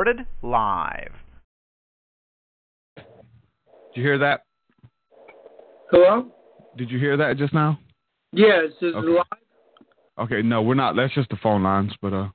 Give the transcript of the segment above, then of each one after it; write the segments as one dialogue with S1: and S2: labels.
S1: Recorded live.
S2: Did you hear that?
S3: Hello?
S2: Did you hear that just now?
S3: Yes, is
S2: Okay.
S3: live?
S2: Okay, no, we're not. That's just the phone lines, but uh.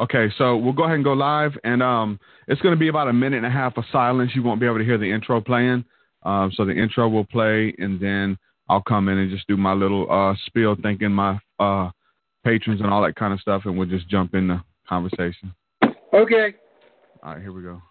S2: Okay, so we'll go ahead and go live, and um, it's going to be about a minute and a half of silence. You won't be able to hear the intro playing. Um, so the intro will play, and then I'll come in and just do my little uh, spiel, thanking my uh, patrons and all that kind of stuff, and we'll just jump in the conversation.
S3: Okay.
S2: All right, here we go.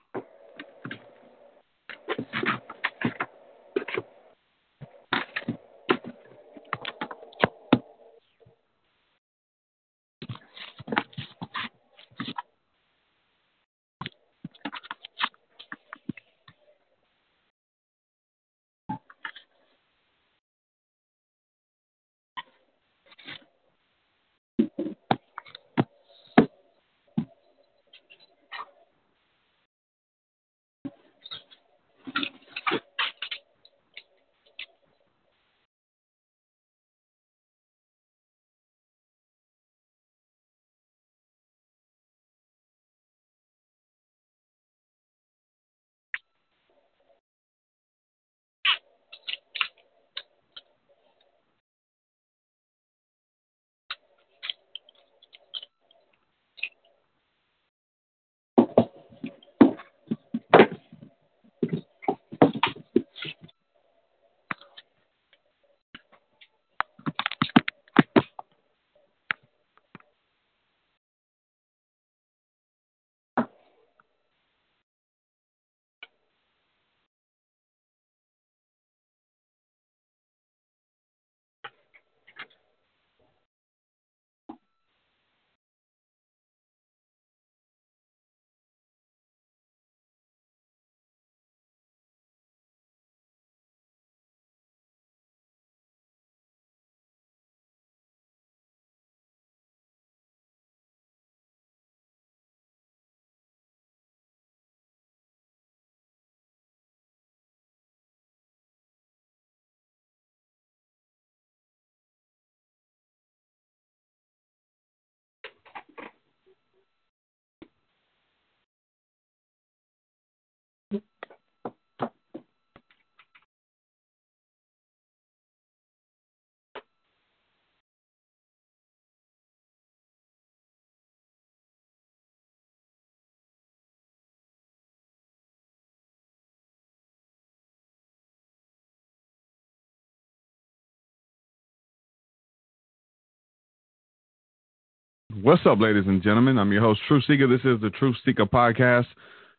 S2: What's up, ladies and gentlemen? I'm your host, TruthSeekah. This is the Truth Seeker podcast.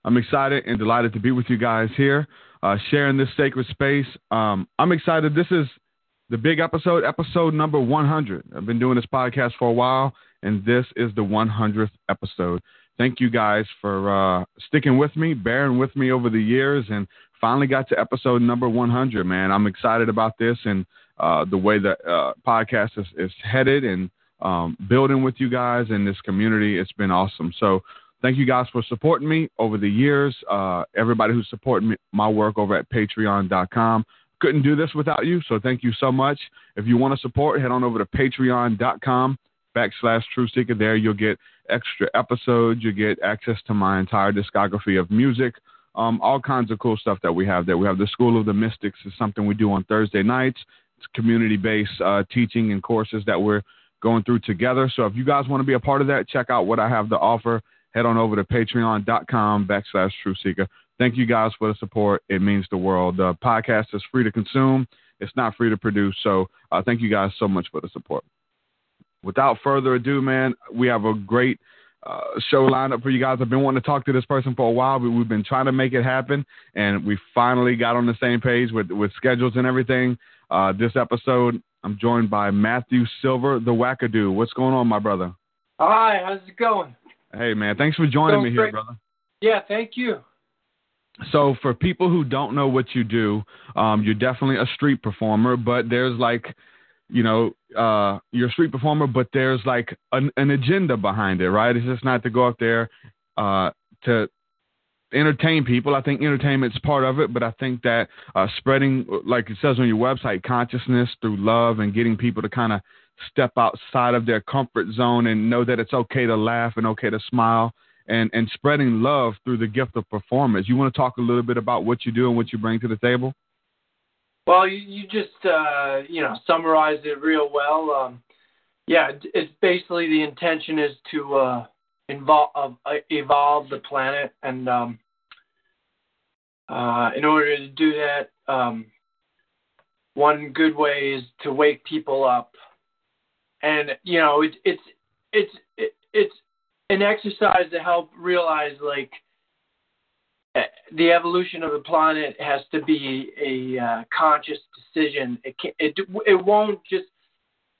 S2: I'm excited and delighted to be with you guys here, uh, sharing this sacred space. Um, I'm excited. This is the big episode, episode number 100. I've been doing this podcast for a while, and this is the 100th episode. Thank you guys for uh, sticking with me, bearing with me over the years, and finally got to episode number 100. Man, I'm excited about this, and uh, the way that uh, podcast is, is headed and um, building with you guys in this community. It's been awesome. So thank you guys for supporting me over the years. Uh, everybody who's supporting me, my work over at patreon.com. Couldn't do this without you. So thank you so much. If you want to support, head on over to patreon.com backslash truthseekah. There you'll get extra episodes. You get access to my entire discography of music. Um, all kinds of cool stuff that we have there. We have the School of the Mystics is something we do on Thursday nights. It's community-based uh, teaching and courses that we're going through together. So if you guys want to be a part of that, check out what I have to offer. Head on over to patreon.com backslash truthseekah. Thank you guys for the support. It means the world. The podcast is free to consume. It's not free to produce. So uh, thank you guys so much for the support. Without further ado, man, we have a great uh, show lined up for you guys. I've been wanting to talk to this person for a while, but we've been trying to make it happen, and we finally got on the same page with with schedules and everything. Uh, this episode, I'm joined by Matthew Silver, the Wackadoo. What's going on, my brother?
S3: Hi, how's it going?
S2: Hey, man, thanks for joining me here, brother.
S3: Yeah, thank you.
S2: So, for people who don't know what you do, um, you're definitely a street performer, but there's like, you know, uh, you're a street performer, but there's like an, an agenda behind it, right? It's just not to go up there uh, to entertain people. I think entertainment's part of it, but I think that uh, spreading, like it says on your website, consciousness through love and getting people to kind of step outside of their comfort zone and know that it's okay to laugh and okay to smile and, and spreading love through the gift of performance. You want to talk a little bit about what you do and what you bring to the table?
S3: Well, you, just uh, you know summarized it real well. Um, yeah, it's basically the intention is to uh, uh, evolve the planet, and um, uh, in order to do that, um, one good way is to wake people up, and you know it, it's it's it, it's an exercise to help realize like uh, the evolution of the planet has to be a uh, conscious decision. It can, it it won't just.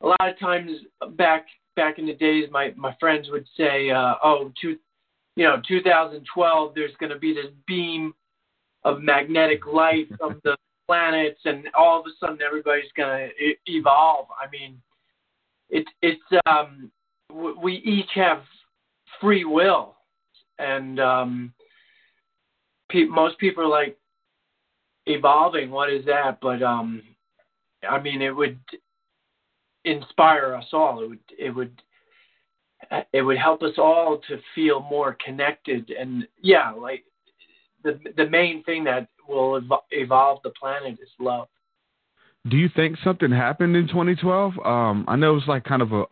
S3: A lot of times back back in the days, my my friends would say, uh, "Oh, two, you know, 2012, there's going to be this beam of magnetic light from the planets, and all of a sudden everybody's going to evolve." I mean, it's it's um, w- we each have free will, and um, pe- most people are like evolving what is that but um i mean it would inspire us all it would it would it would help us all to feel more connected and yeah like the the main thing that will evo- evolve the planet is love
S2: Do you think something happened in 2012? Um, I know it's like kind of a.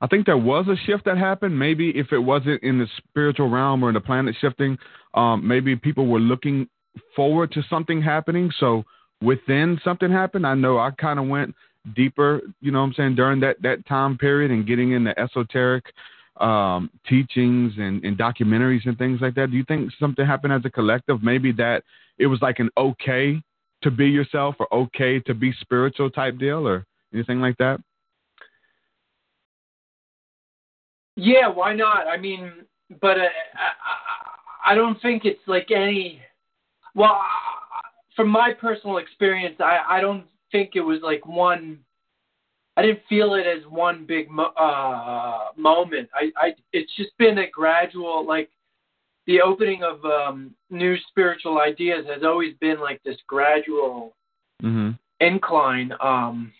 S2: I think there was a shift that happened. Maybe if it wasn't in the spiritual realm or in the planet shifting, um, maybe people were looking forward to something happening. So within something happened. I know I kind of went deeper. You know what I'm saying during that that time period and getting into esoteric um, teachings and, and documentaries and things like that. Do you think something happened as a collective? Maybe that it was like an okay to be yourself or okay to be spiritual type deal or anything like that?
S3: Yeah, why not? I mean, but uh, I, I, I don't think it's like any. Well, from my personal experience, I, I don't think it was like one. I didn't feel it as one big mo- uh, moment. I, I, it's just been a gradual, like the opening of um, new spiritual ideas has always been like this gradual
S2: Mm-hmm.
S3: incline. Um,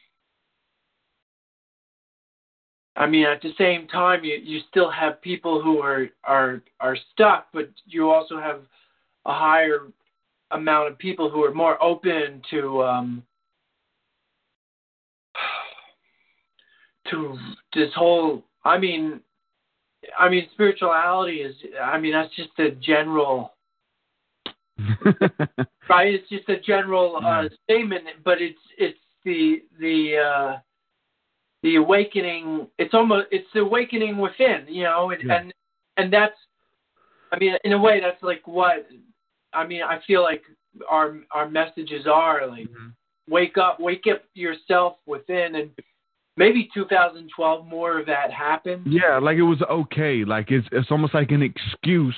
S3: I mean, at the same time, you, you still have people who are, are are stuck, but you also have a higher amount of people who are more open to um, to this whole. I mean, I mean, spirituality is. I mean, that's just a general right? It's just a general uh, statement, but it's it's the the uh, the awakening. It's almost it's the awakening within, you know, and
S2: Yeah.
S3: and and that's. I mean, in a way, that's like what. I mean, I feel like our our messages are like wake up, wake up yourself within, and maybe 2012 more of that happened.
S2: Yeah, like it was okay. Like it's it's almost like an excuse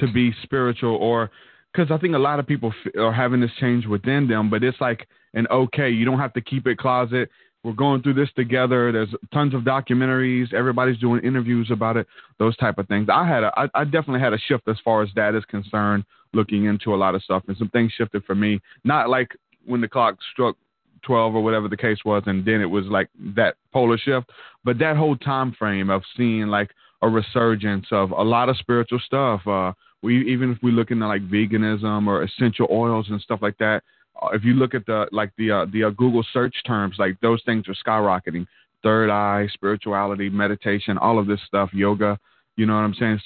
S2: to be spiritual, or because I think a lot of people f- are having this change within them, but it's like and okay. You don't have to keep it closet. We're going through this together. There's tons of documentaries. Everybody's doing interviews about it. Those type of things. I had a, I, I definitely had a shift as far as that is concerned, looking into a lot of stuff, and some things shifted for me. Not like when the clock struck 12 or whatever the case was, and then it was like that polar shift. But that whole time frame of seeing like a resurgence of a lot of spiritual stuff. Uh, we even if we look into like veganism or essential oils and stuff like that. Uh, if you look at the like the uh, the uh, Google search terms, like those things are skyrocketing. Third eye, spirituality, meditation, all of this stuff, yoga. You know what I'm saying?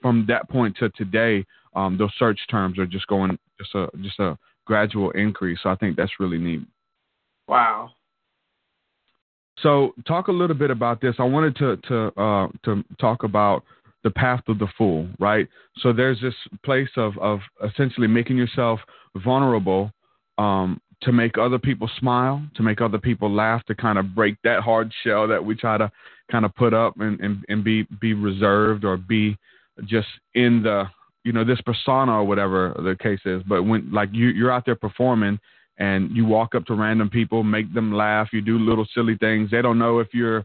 S2: From that point to today, um, those search terms are just going just a just a gradual increase. So I think that's really neat.
S3: Wow.
S2: So talk a little bit about this. I wanted to to uh, to talk about the path of the fool, right? So there's this place of of essentially making yourself vulnerable um, to make other people smile, to make other people laugh, to kind of break that hard shell that we try to kind of put up and, and, and be be reserved or be just in the you know this persona or whatever the case is. But when like you you're out there performing and you walk up to random people, make them laugh, you do little silly things. They don't know if you're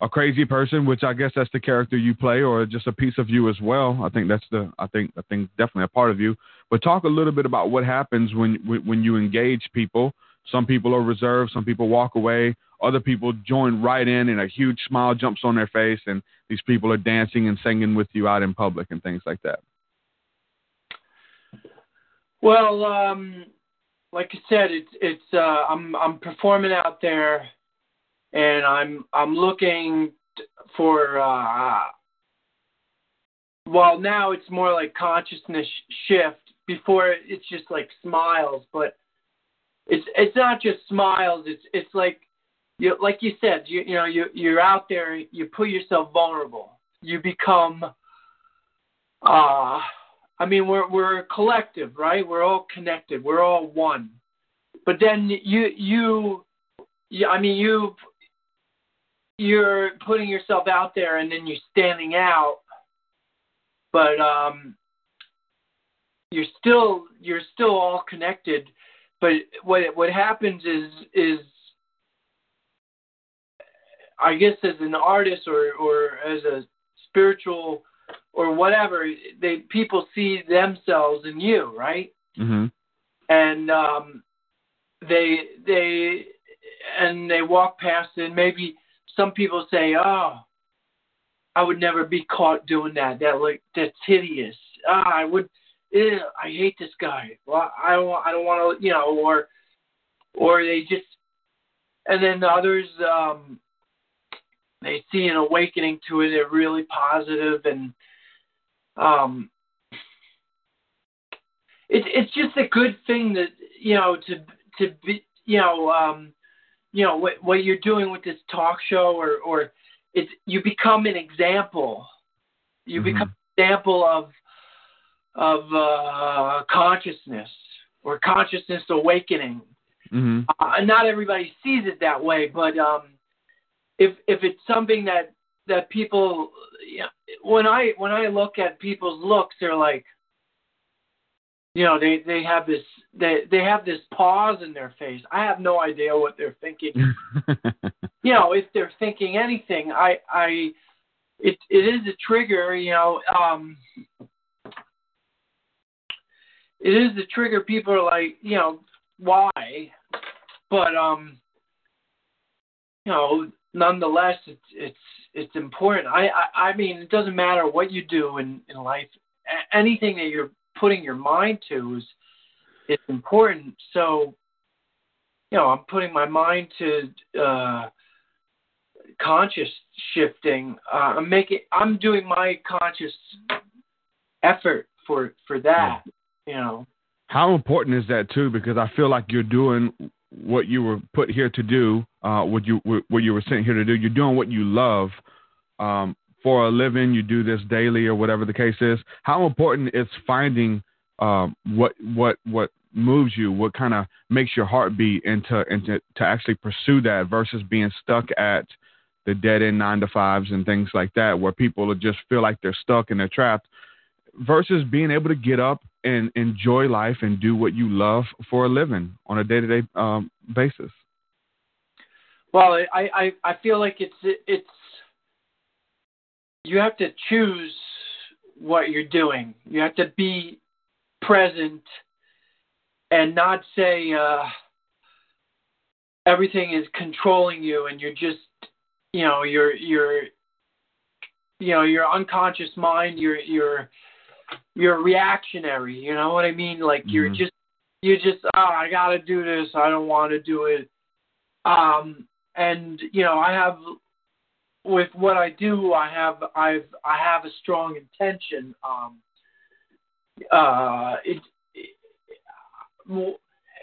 S2: a crazy person, which I guess that's the character you play, or just a piece of you as well. I think that's the I think I think definitely a part of you. But talk a little bit about what happens when when you engage people. Some people are reserved, some people walk away, other people join right in, and a huge smile jumps on their face, and these people are dancing and singing with you out in public and things like that.
S3: Well, um, like I said, it's it's uh, I'm I'm performing out there, and I'm I'm looking for. Uh, well, now it's more like consciousness shift. Before it's just like smiles, but it's it's not just smiles. It's it's like you like you said, you you know you you're out there. You put yourself vulnerable. You become. Uh, I mean, we're we're collective, right? We're all connected. We're all one. But then you you, you I mean, you you're putting yourself out there, and then you're standing out. But um, you're still you're still all connected. But what what happens is is I guess as an artist or or as a spiritual or whatever, they people see themselves in you, right?
S2: Mm-hmm.
S3: And um, they they and they walk past. And maybe some people say, "Oh, I would never be caught doing that. That like that's hideous. Ah, I would. Ew, I hate this guy. Well, I don't. I don't want to. You know, or or they just. And then the others, um, they see an awakening to it. They're really positive and um, it's it's just a good thing that you know to to be you know um, you know what what you're doing with this talk show or or it's you become an example. You mm-hmm. become an example of of uh, consciousness or consciousness awakening.
S2: Mm-hmm.
S3: Uh, not everybody sees it that way, but um, if if it's something that that people you know, when I when I look at people's looks, they're like, you know, they they have this they they have this pause in their face. I have no idea what they're thinking. you know, if they're thinking anything, I I it it is a trigger. You know, um, it is the trigger. People are like, you know, why? But um, you know, nonetheless, it's it's it's important. I, I I mean, it doesn't matter what you do in in life. Anything that you're putting your mind to is is important. So, you know, I'm putting my mind to uh, conscious shifting. Uh, I'm making. I'm doing my conscious effort for for that. You know.
S2: How important is that too? Because I feel like you're doing what you were put here to do, uh, what you what you were sent here to do. You're doing what you love um, for a living. You do this daily or whatever the case is. How important is finding um, what what what moves you, what kind of makes your heart beat, and to and to, to actually pursue that versus being stuck at the dead end nine to fives and things like that, where people just feel like they're stuck and they're trapped. versus being able to get up and enjoy life and do what you love for a living on a day to day basis?
S3: Well, I, I I feel like it's it's you have to choose what you're doing. You have to be present and not say uh, everything is controlling you and you're just you know your your you know your unconscious mind you're you're you're reactionary you know what i mean like mm-hmm. you're just you just oh i got to do this i don't want to do it um and you know i have with what i do i have i've i have a strong intention um uh it, it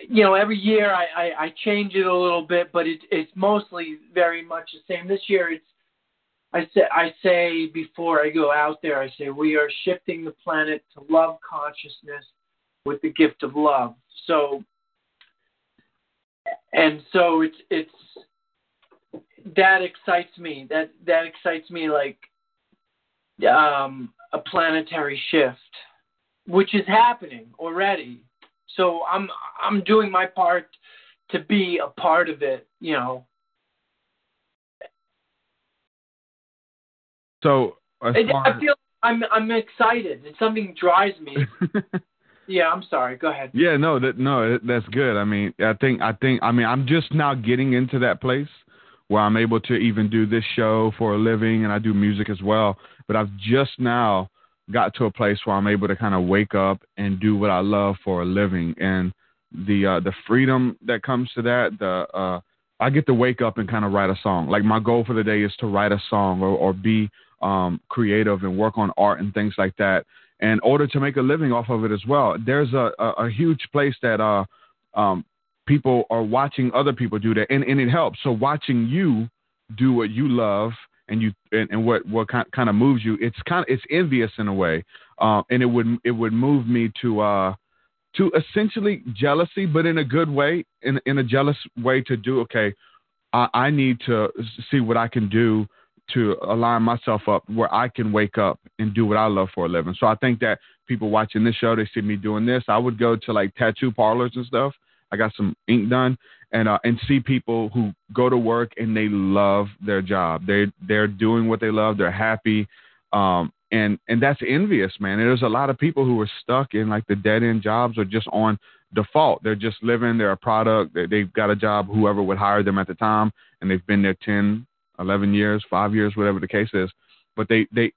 S3: you know, every year I, I, I change it a little bit, but it, it's mostly very much the same. This year, it's I say I say before I go out there, I say we are shifting the planet to love consciousness with the gift of love. So, and so it's it's that excites me. That that excites me like um, a planetary shift, which is happening already so I'm I'm doing my part to be a part of it, you know.
S2: So
S3: I, I feel I'm I'm excited. It's something drives me. yeah, I'm sorry. Go ahead.
S2: Yeah, no, that no, that's good. I mean, I think I think I mean I'm just now getting into that place where I'm able to even do this show for a living and I do music as well. But I've just now got to a place where I'm able to kind of wake up and do what I love for a living, and the uh, the freedom that comes to that, the uh, I get to wake up and kind of write a song. Like my goal for the day is to write a song or, or be um, creative and work on art and things like that, in order to make a living off of it as well. There's a, a, a huge place that uh, um, people are watching other people do that, and, and it helps. So watching you do what you love and you and, and what what kind, kind of moves you it's kind of it's envious in a way uh, and it would it would move me to uh to essentially jealousy but in a good way in in a jealous way to do okay I, I need to see what I can do to align myself up where I can wake up and do what I love for a living. So I think that people watching this show, they see me doing this. I would go to like tattoo parlors and stuff. I got some ink done and uh, and see people who go to work and they love their job. They they're doing what they love. They're happy, um, and and that's envious, man. And there's a lot of people who are stuck in like the dead end jobs or just on default. They're just living. They're a product. They, they've got a job. Whoever would hire them at the time, and they've been there 10, 11 years, five years, whatever the case is. But they they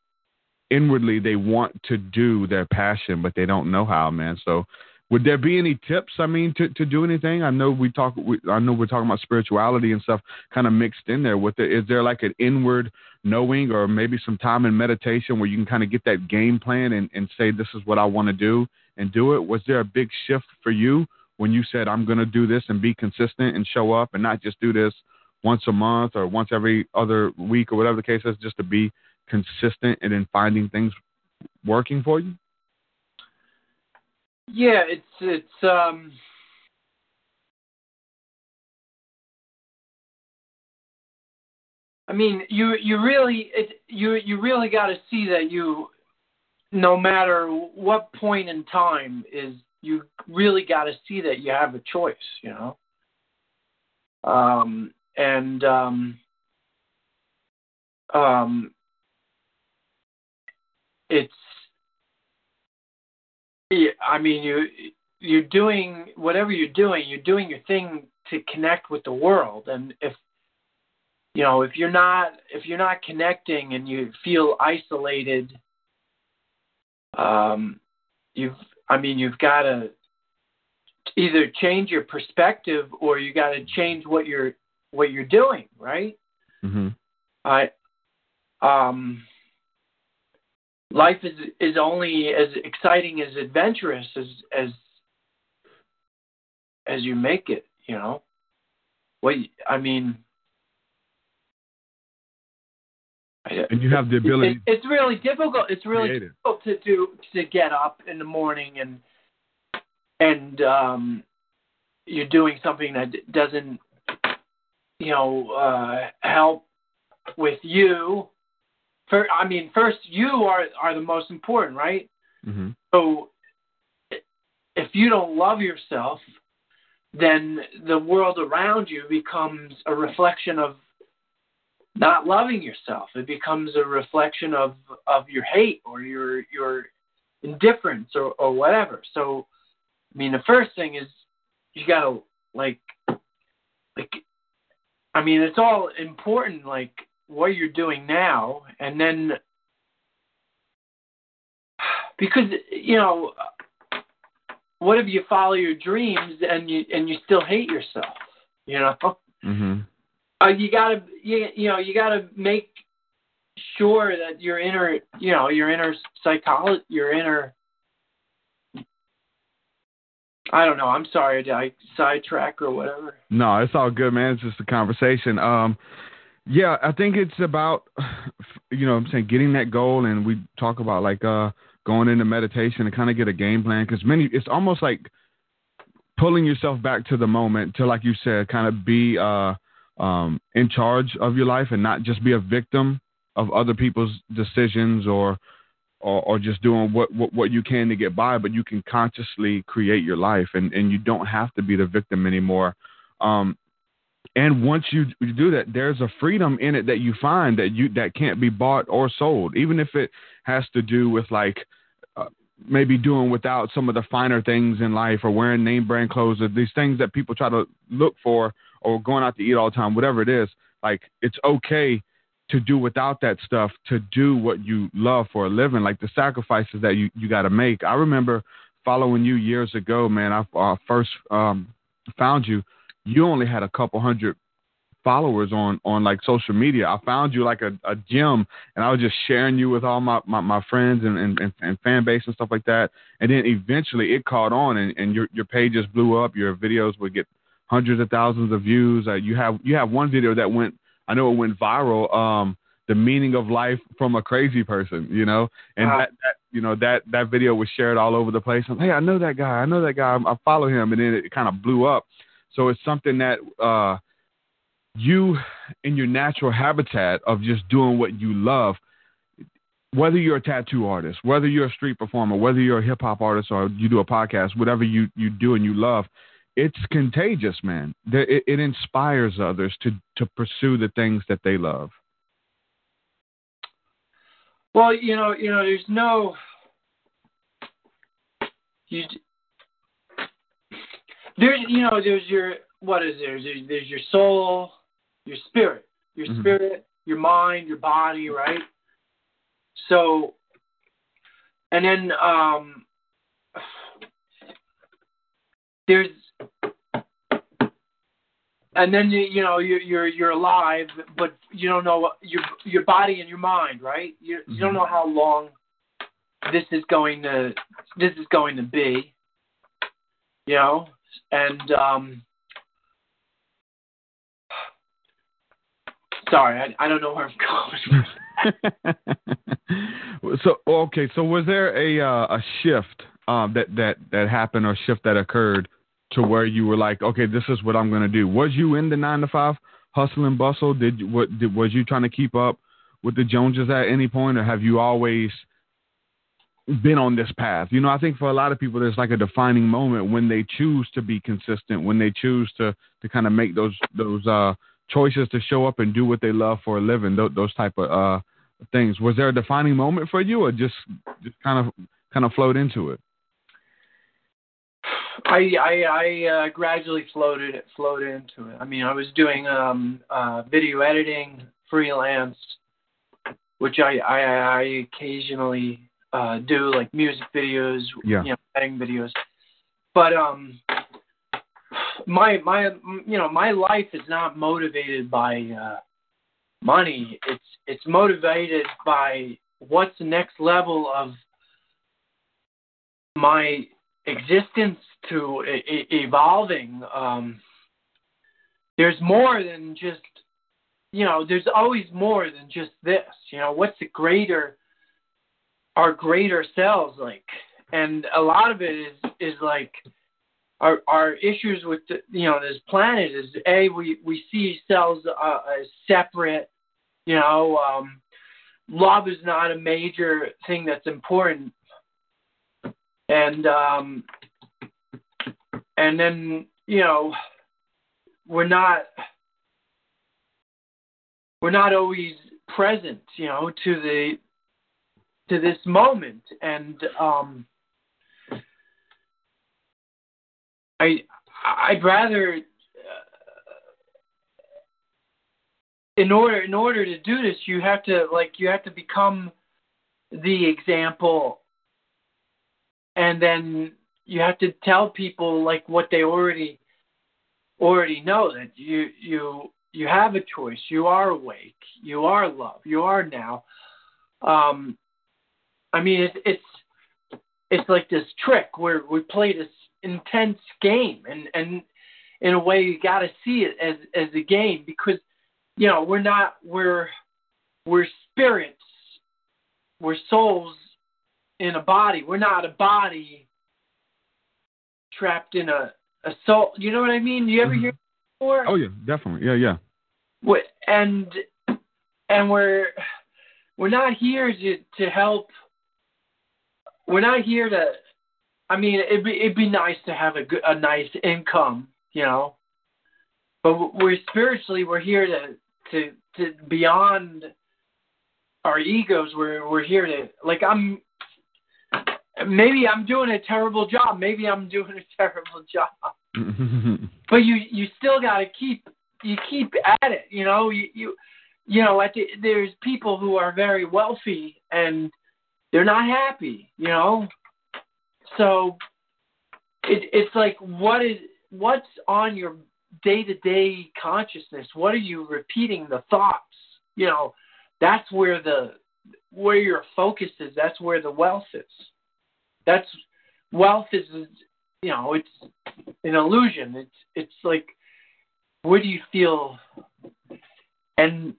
S2: inwardly they want to do their passion, but they don't know how, man. So would there be any tips? I mean, to, to do anything? I know we talk. We, I know we're talking about spirituality and stuff, kind of mixed in there. With it, is there like an inward knowing, or maybe some time in meditation where you can kind of get that game plan and, and say, "This is what I want to do," and do it? Was there a big shift for you when you said, "I'm going to do this and be consistent and show up, and not just do this once a month or once every other week or whatever the case is, just to be consistent and in finding things working for you?"
S3: Yeah, it's it's um I mean, you you really it you you really got to see that you no matter what point in time is you really got to see that you have a choice, you know. Um and um um it's I mean, you you're doing whatever you're doing. You're doing your thing to connect with the world, and if you know if you're not if you're not connecting and you feel isolated, um, you've I mean you've got to either change your perspective or you got to change what you're what you're doing, right?
S2: Mm-hmm.
S3: I um life is is only as exciting as adventurous as as as you make it you know what i mean
S2: and you have the ability
S3: it, it's really difficult it's really creative. difficult to do to get up in the morning and and um you're doing something that doesn't you know uh help with you for, I mean, first you are are the most important, right?
S2: Mm-hmm.
S3: So if you don't love yourself, then the world around you becomes a reflection of not loving yourself. It becomes a reflection of of your hate or your your indifference or or whatever. So, I mean, the first thing is you gotta like like I mean, it's all important like what you're doing now, and then because you know what if you follow your dreams and you and you still hate yourself you know
S2: Mhm.
S3: uh, you gotta you, you know you gotta make sure that your inner you know your inner psychology your inner i don't know i'm sorry did i sidetrack or whatever
S2: No, it's all good, man. It's just a conversation. Um, yeah, I think it's about, you know, I'm saying getting that goal, and we talk about like uh going into meditation and kind of get a game plan because many, it's almost like pulling yourself back to the moment to, like you said, kind of be uh um in charge of your life and not just be a victim of other people's decisions or or, or just doing what, what what you can to get by, but you can consciously create your life, and and you don't have to be the victim anymore. Um, and once you, do that, there's a freedom in it that you find that you that can't be bought or sold, even if it has to do with like uh, maybe doing without some of the finer things in life or wearing name brand clothes or these things that people try to look for or going out to eat all the time, whatever it is. Like it's okay to do without that stuff to do what you love for a living, like the sacrifices that you, you got to make. I remember following you years ago, man. I uh, first um, found you. You only had a couple hundred followers on on like social media. I found you like a, a gym, and I was just sharing you with all my my, my friends and, and, and, fan base and stuff like that. And then eventually it caught on, and, and your your pages blew up. Your videos would get hundreds of thousands of views. Uh, you have you have one video that went I know it went viral. Um, the meaning of life from a crazy person, you know, and
S3: Wow.
S2: that, that you know that that video was shared all over the place. I'm, hey, I know that guy. I know that guy. I, I follow him, and then it kind of blew up. So it's something that uh, you, in your natural habitat of just doing what you love, whether you're a tattoo artist, whether you're a street performer, whether you're a hip hop artist or you do a podcast, whatever you you do and you love, it's contagious, man. It, it inspires others to to pursue the things that they love.
S3: Well, you know, you know, there's no you there's you know, there's your what is there? There's, there's your soul, your spirit, your
S2: Mhm.
S3: spirit, your mind, your body, right? So and then um there's and then you you know you're you're you're alive, but you don't know your your body and your mind, right? You you don't
S2: Mhm.
S3: know how long this is going to this is going to be, you know, and um. Sorry, I, I don't know where I'm going.
S2: so okay, so was there a uh, a shift um, that that that happened or shift that occurred to where you were like, okay, this is what I'm going to do? Was you in the nine to five hustle and bustle? Did what did, was you trying to keep up with the Joneses at any point, or have you always been on this path? You know, I think for a lot of people, there's like a defining moment when they choose to be consistent, when they choose to to kind of make those those uh, choices to show up and do what they love for a living. Those, those type of uh, things. Was there a defining moment for you, or just just kind of kind of flowed into it?
S3: I I, I uh, gradually floated it floated into it. I mean, I was doing um, uh, video editing freelance, which I I, I occasionally uh, do like music videos,
S2: Yeah.
S3: you know, editing videos. But um, my my you know my life is not motivated by uh, money. It's it's motivated by what's the next level of my existence to e- evolving. Um, there's more than just, you know, there's always more than just this. You know, what's the greater, our greater selves like? And a lot of it is is like our our issues with the, you know this planet is a we we see cells uh, as separate. You know, um, love is not a major thing that's important and um, and then you know we're not we're not always present, you know, to the to this moment, and um, I I'd rather uh, in order in order to do this, you have to like you have to become the example, and then you have to tell people like what they already already know that you you you have a choice. You are awake. You are love. You are now. Um, I mean, it's it's it's like this trick where we play this intense game, and and in a way, you got to see it as as a game because you know we're not we're we're spirits, we're souls in a body. We're not a body trapped in a a soul. You know what I mean? You ever mm-hmm. hear before?
S2: Oh yeah, definitely. Yeah, yeah.
S3: And and we're we're not here to to help. We're not here to. I mean, it'd be it'd be nice to have a good, a nice income, you know. But we're spiritually we're here to to to beyond our egos. We're we're here to like I'm maybe I'm doing a terrible job. Maybe I'm doing a terrible job. but you you still got to keep you keep at it. You know you you you know at the, there's people who are very wealthy and they're not happy. You know, so it it's like what is what's on your day to day consciousness? What are you repeating the thoughts? You know, that's where the where your focus is. That's where the wealth is. That's wealth is you know it's an illusion. It's it's like where do you feel and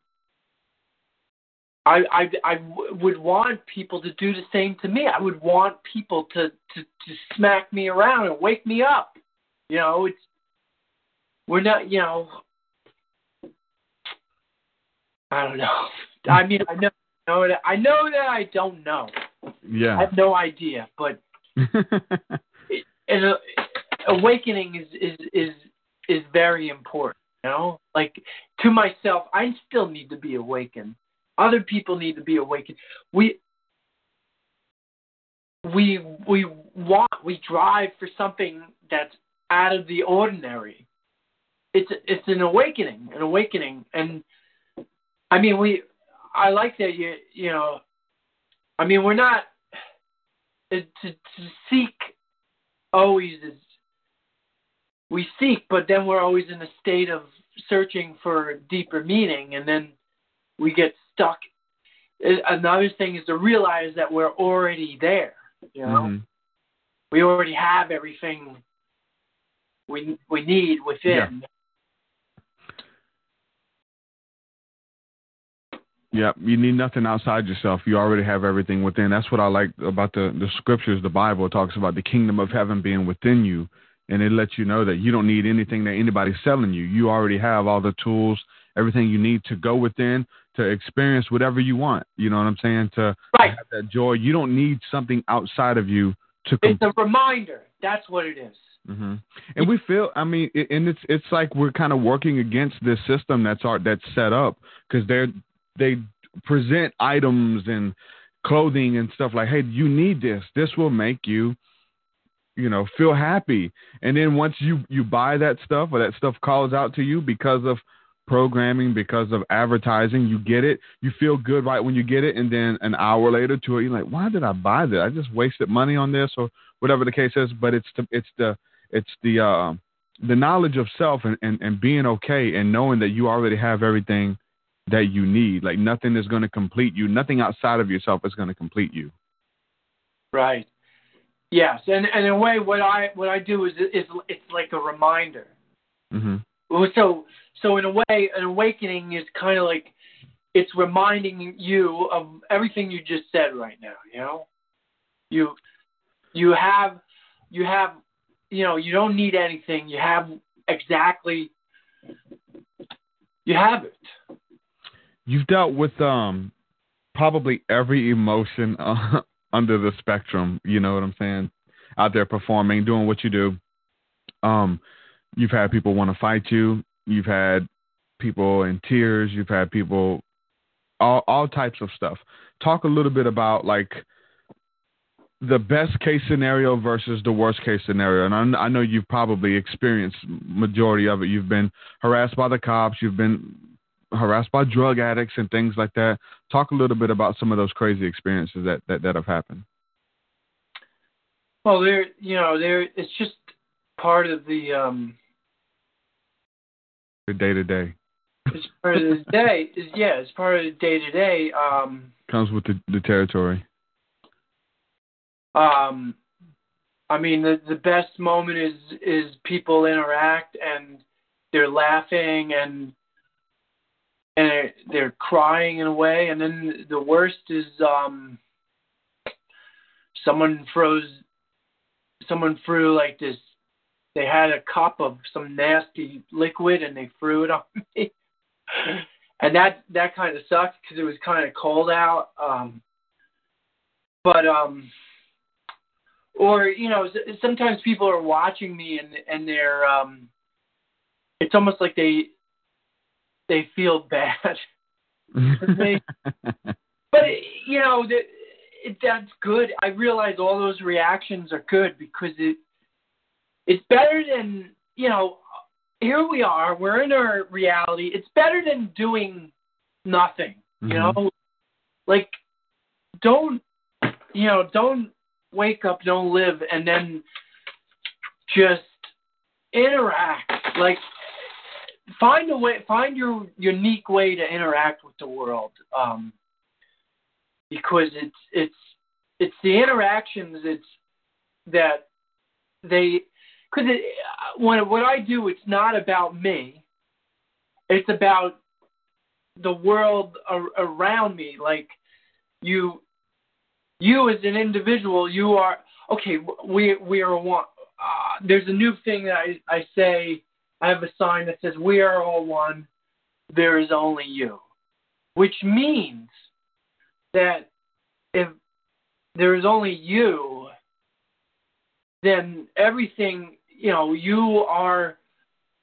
S3: I, I I would want people to do the same to me. I would want people to, to, to smack me around and wake me up. You know, it's we're not. You know, I don't know. I mean, I know, I know that I know that I don't know.
S2: Yeah.
S3: I have no idea, but it, and uh, awakening is is is is very important. You know, like to myself, I still need to be awakened. Other people need to be awakened. We we we want we drive for something that's out of the ordinary. It's it's an awakening, an awakening, and I mean we. I like that you you know. I mean we're not to, to seek always is we seek, but then we're always in a state of searching for deeper meaning, and then we get stuck. Another thing is to realize that we're already there. You know, mm-hmm. we already have everything we we need within.
S2: Yeah. Yeah, you need nothing outside yourself. You already have everything within. That's what I like about the the scriptures. The Bible talks about the kingdom of heaven being within you, and it lets you know that you don't need anything that anybody's selling you. You already have all the tools, everything you need to go within to experience whatever you want. You know what I'm saying? To
S3: right.
S2: have that joy. You don't need something outside of you to.
S3: It's a reminder. That's what it is.
S2: Mm-hmm. And we feel, I mean, and it's it's like we're kind of working against this system that's our, that's set up because they're they present items and clothing and stuff like, hey, you need this. This will make you, you know, feel happy. And then once you you buy that stuff or that stuff calls out to you because of programming, because of advertising, you get it. You feel good right when you get it, and then an hour later to it, you're like, why did I buy that? I just wasted money on this or whatever the case is. But it's the it's the it's the uh, the knowledge of self and, and, and being okay and knowing that you already have everything that you need. Like nothing is going to complete you. Nothing outside of yourself is going to complete you.
S3: Right. Yes, and and in a way, what I what I do is is it's like a reminder.
S2: Mm-hmm.
S3: So so in a way, an awakening is kind of like it's reminding you of everything you just said right now. You know, you you have you have you know you don't need anything. You have exactly you have it
S2: you've dealt with um probably every emotion uh, under the spectrum. You know what I'm saying? out there performing, doing what you do. Um, you've had people want to fight you. You've had people in tears. You've had people all all types of stuff. Talk a little bit about like the best case scenario versus the worst case scenario. And I, I know you've probably experienced majority of it. You've been harassed by the cops. You've been harassed by drug addicts and things like that. Talk a little bit about some of those crazy experiences that that, that have happened.
S3: Well, there, you know, there. It's just part of the um,
S2: the day to day.
S3: It's part of the day. Yeah, it's part of the day to day. Um,
S2: Comes with the, the territory.
S3: Um, I mean, the the best moment is is people interact and they're laughing and and they're crying in a way, and then the worst is um, someone froze, someone threw like this. They had a cup of some nasty liquid and they threw it on me, and that that kind of sucked because it was kind of cold out. Um, but um, or you know, sometimes people are watching me and and they're um, it's almost like they they feel bad. they, but you know that it, that's good. I realize all those reactions are good because it it's better than you know. Here we are. We're in our reality. It's better than doing nothing. You mm-hmm. know, like don't you know don't wake up, don't live, and then just interact. Like find a way, find your unique way to interact with the world. Um, because it's it's it's the interactions it's that they because when what I do it's not about me. It's about the world ar- around me. Like you you as an individual you are okay we we are one uh, there's a new thing that I, I say I have a sign that says, We are all one, there is only you. Which means that if there is only you, then everything, you know, you are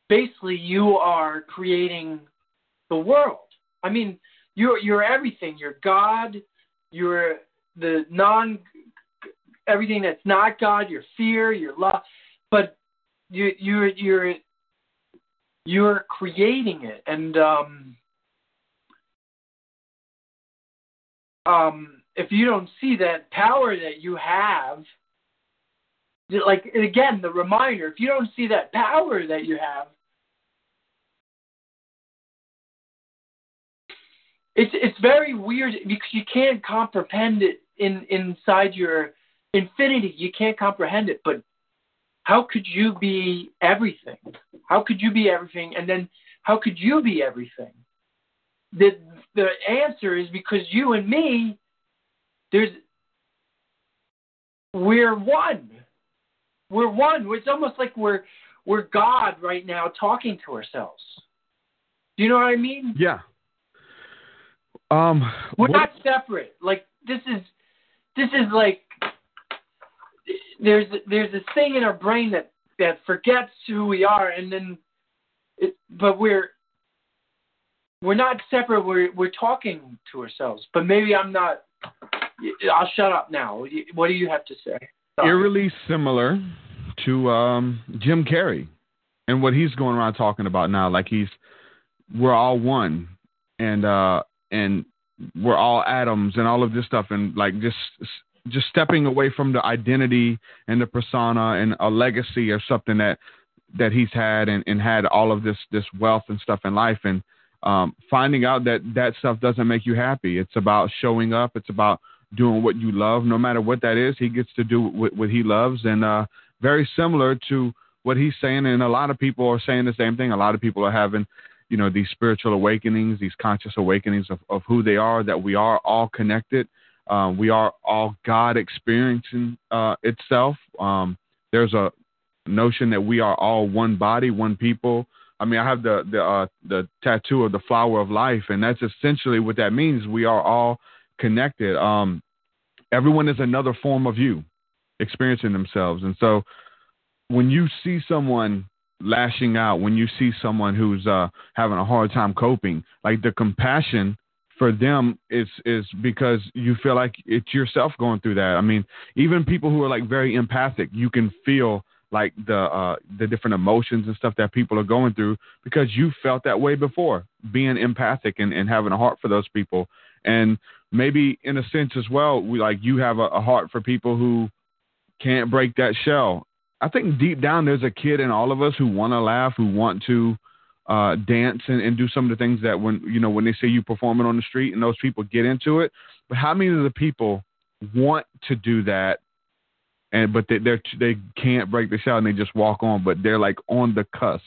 S3: basically you are creating the world. I mean, you're you're everything. You're God. You're the non everything that's not God. Your fear. Your love. But you you're you're you're creating it and um um if you don't see that power that you have like again the reminder if you don't see that power that you have it's it's very weird because you can't comprehend it in inside your infinity you can't comprehend it but how could you be everything? How could you be everything? And then how could you be everything? The the answer is because you and me, there's we're one. We're one. It's almost like we're we're God right now talking to ourselves. Do you know what I mean?
S2: Yeah. Um,
S3: we're what... not separate. Like this is this is like there's there's this thing in our brain that that forgets who we are, and then, it, but we're we're not separate. We're we're talking to ourselves. But maybe I'm not. I'll shut up now. What do you have to say?
S2: Eerily similar to um, Jim Carrey and what he's going around talking about now. Like he's we're all one, and uh, and we're all atoms and all of this stuff, and like just just stepping away from the identity and the persona and a legacy or something that that he's had and, and had all of this this wealth and stuff in life and um, finding out that that stuff doesn't make you happy. It's about showing up. It's about doing what you love, no matter what that is. He gets to do what, what he loves, and uh, very similar to what he's saying. And a lot of people are saying the same thing. A lot of people are having, you know, these spiritual awakenings, these conscious awakenings of, of who they are. That we are all connected. Um, we are all God experiencing uh, itself. Um, there's a notion that we are all one body, one people. I mean, I have the the uh, the tattoo of the flower of life, and that's essentially what that means. We are all connected. Um, everyone is another form of you. experiencing themselves. And so when you see someone lashing out, when you see someone who's uh, having a hard time coping, like the compassion for them is is because you feel like it's yourself going through that. I mean, even people who are like very empathic, you can feel like the uh, the different emotions and stuff that people are going through because you felt that way before, being empathic and, and having a heart for those people, and maybe in a sense as well, we, like you have a, a heart for people who can't break that shell. I think deep down there's a kid in all of us who want to laugh, who want to uh, dance and, and do some of the things that when you know when they say you performing on the street and those people get into it. But how many of the people want to do that and but they they're, they can't break the shell and they just walk on, but they're like on the cusp,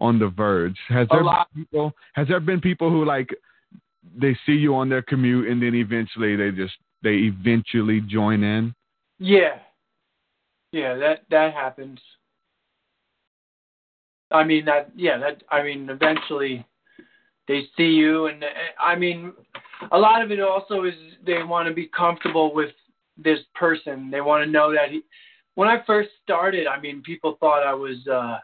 S2: on the verge. Has there been people? Has there been people who like they see you on their commute and then eventually they just they eventually join in?
S3: Yeah, yeah, that that happens. I mean that yeah that I mean eventually they see you and I mean a lot of it also is they want to be comfortable with this person. They want to know that he. When I first started, I mean, people thought I was uh,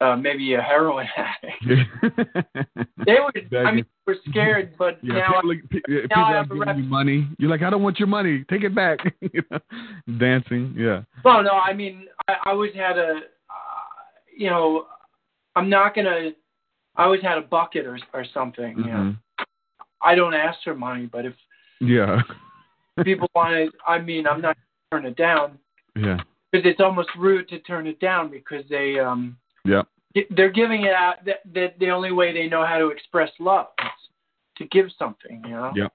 S3: uh, maybe a heroin addict. they were, I mean, were scared, but
S2: yeah,
S3: now,
S2: people,
S3: now
S2: people
S3: I
S2: are
S3: have a rep-
S2: you money. You're like, I don't want your money. Take it back. You know? Dancing, yeah.
S3: Well, no, I mean, I, I always had a, uh, you know, I'm not gonna. I always had a bucket or or something. You know,
S2: Mhm.
S3: I don't ask for money, but if
S2: Yeah,
S3: people want to, I mean, I'm not turn it down
S2: yeah,
S3: because it's almost rude to turn it down because they um
S2: yeah.
S3: they're giving it out that that the only way they know how to express love is to give something. You know.
S2: Yeah.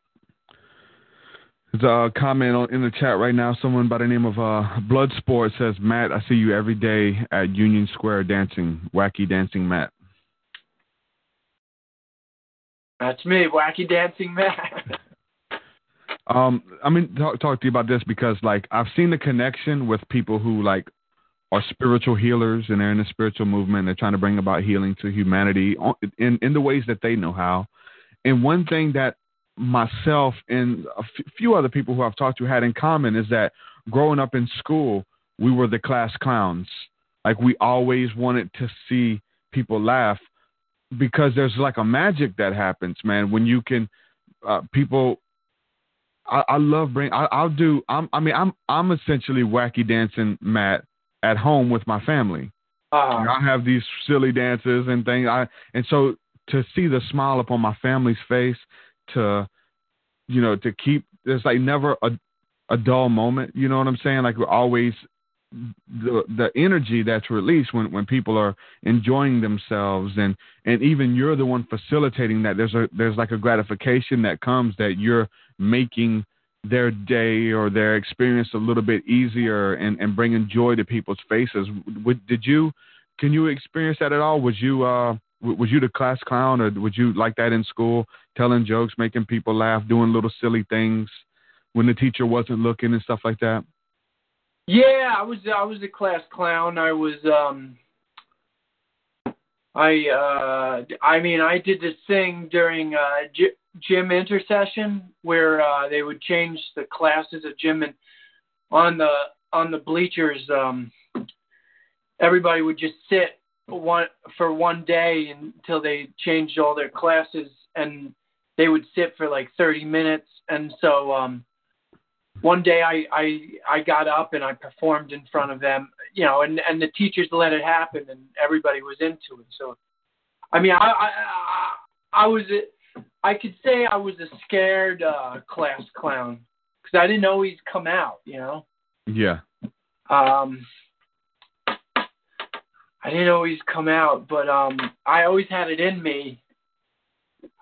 S2: There's a comment in the chat right now. Someone by the name of uh, Bloodsport says, Matt, I see you every day at Union Square dancing, wacky dancing Matt.
S3: That's me, wacky dancing Matt.
S2: Um, I mean, talk, talk to you about this because, like, I've seen the connection with people who, like, are spiritual healers and they're in the spiritual movement. They're trying to bring about healing to humanity in, in the ways that they know how. And one thing that myself and a few other people who I've talked to had in common is that growing up in school, we were the class clowns. Like, we always wanted to see people laugh because there's like a magic that happens, man, when you can, uh, people I, I love bring. I, I'll do. I'm, I mean, I'm I'm essentially wacky dancing Matt at home with my family.
S3: Uh,
S2: I have these silly dances and things. I and so to see the smile upon my family's face, to you know, to keep there's like never a a dull moment. You know what I'm saying? Like we're always the the energy that's released when when people are enjoying themselves and and even you're the one facilitating that there's a there's like a gratification that comes that you're making their day or their experience a little bit easier and and bringing joy to people's faces. Would did you can you experience that at all? Was you uh was you the class clown or would you like that in school telling jokes making people laugh doing little silly things when the teacher wasn't looking and stuff like that?
S3: Yeah, I was I was a class clown. I was um I uh I mean I did this thing during uh gym intercession where uh they would change the classes of gym and on the on the bleachers um everybody would just sit one for one day until they changed all their classes and they would sit for like 30 minutes and so um one day I, I I got up and I performed in front of them, you know, and and the teachers let it happen and everybody was into it. So, I mean, I I I, I was I could say I was a scared uh, class clown because I didn't always come out, you know.
S2: yeah
S3: Um, I didn't always come out, but um, I always had it in me.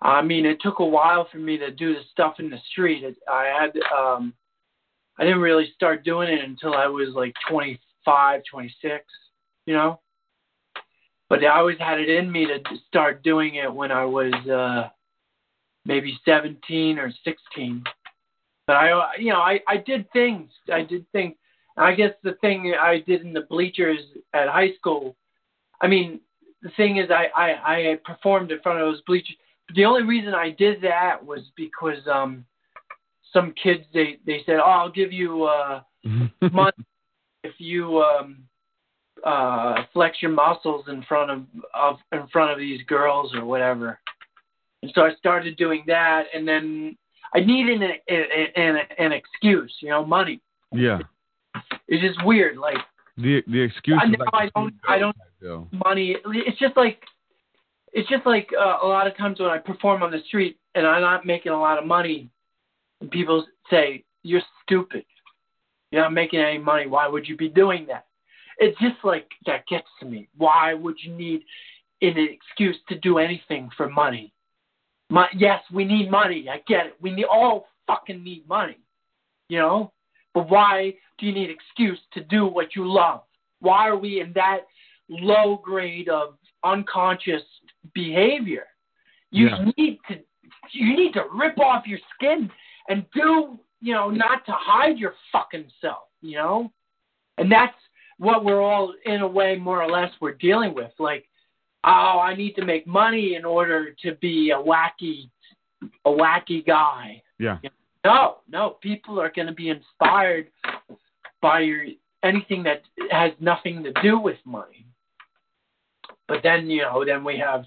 S3: I mean, it took a while for me to do the stuff in the street. It, I had um, I didn't really start doing it until I was like 25, 26, you know. But I always had it in me to start doing it when I was uh maybe 17 or 16. But I you know, I I did things. I did things. I guess the thing I did in the bleachers at high school, I mean, the thing is I I I performed in front of those bleachers. But the only reason I did that was because um some kids they they said, "Oh, I'll give you uh money if you um uh flex your muscles in front of, of in front of these girls or whatever. And so I started doing that and then I needed an an, an excuse, you know, money.
S2: Yeah.
S3: It's just weird like
S2: the the excuse
S3: I,
S2: like
S3: I don't I don't money. It's just like it's just like uh, a lot of times when I perform on the street and I'm not making a lot of money, and people say you're stupid. You're not making any money. Why would you be doing that? It's just like that gets to me. Why would you need an excuse to do anything for money? My, yes, we need money. I get it. We need all fucking need money. You know, but why do you need excuse to do what you love? Why are we in that low grade of unconscious behavior? You
S2: Yeah.
S3: need to you need to rip off your skin and do you know not to hide your fucking self. You know, and that's what we're all in a way more or less we're dealing with. Like, oh, I need to make money in order to be a wacky a wacky guy.
S2: Yeah.
S3: No, no. People are going to be inspired by your anything that has nothing to do with money. But then you know, then we have,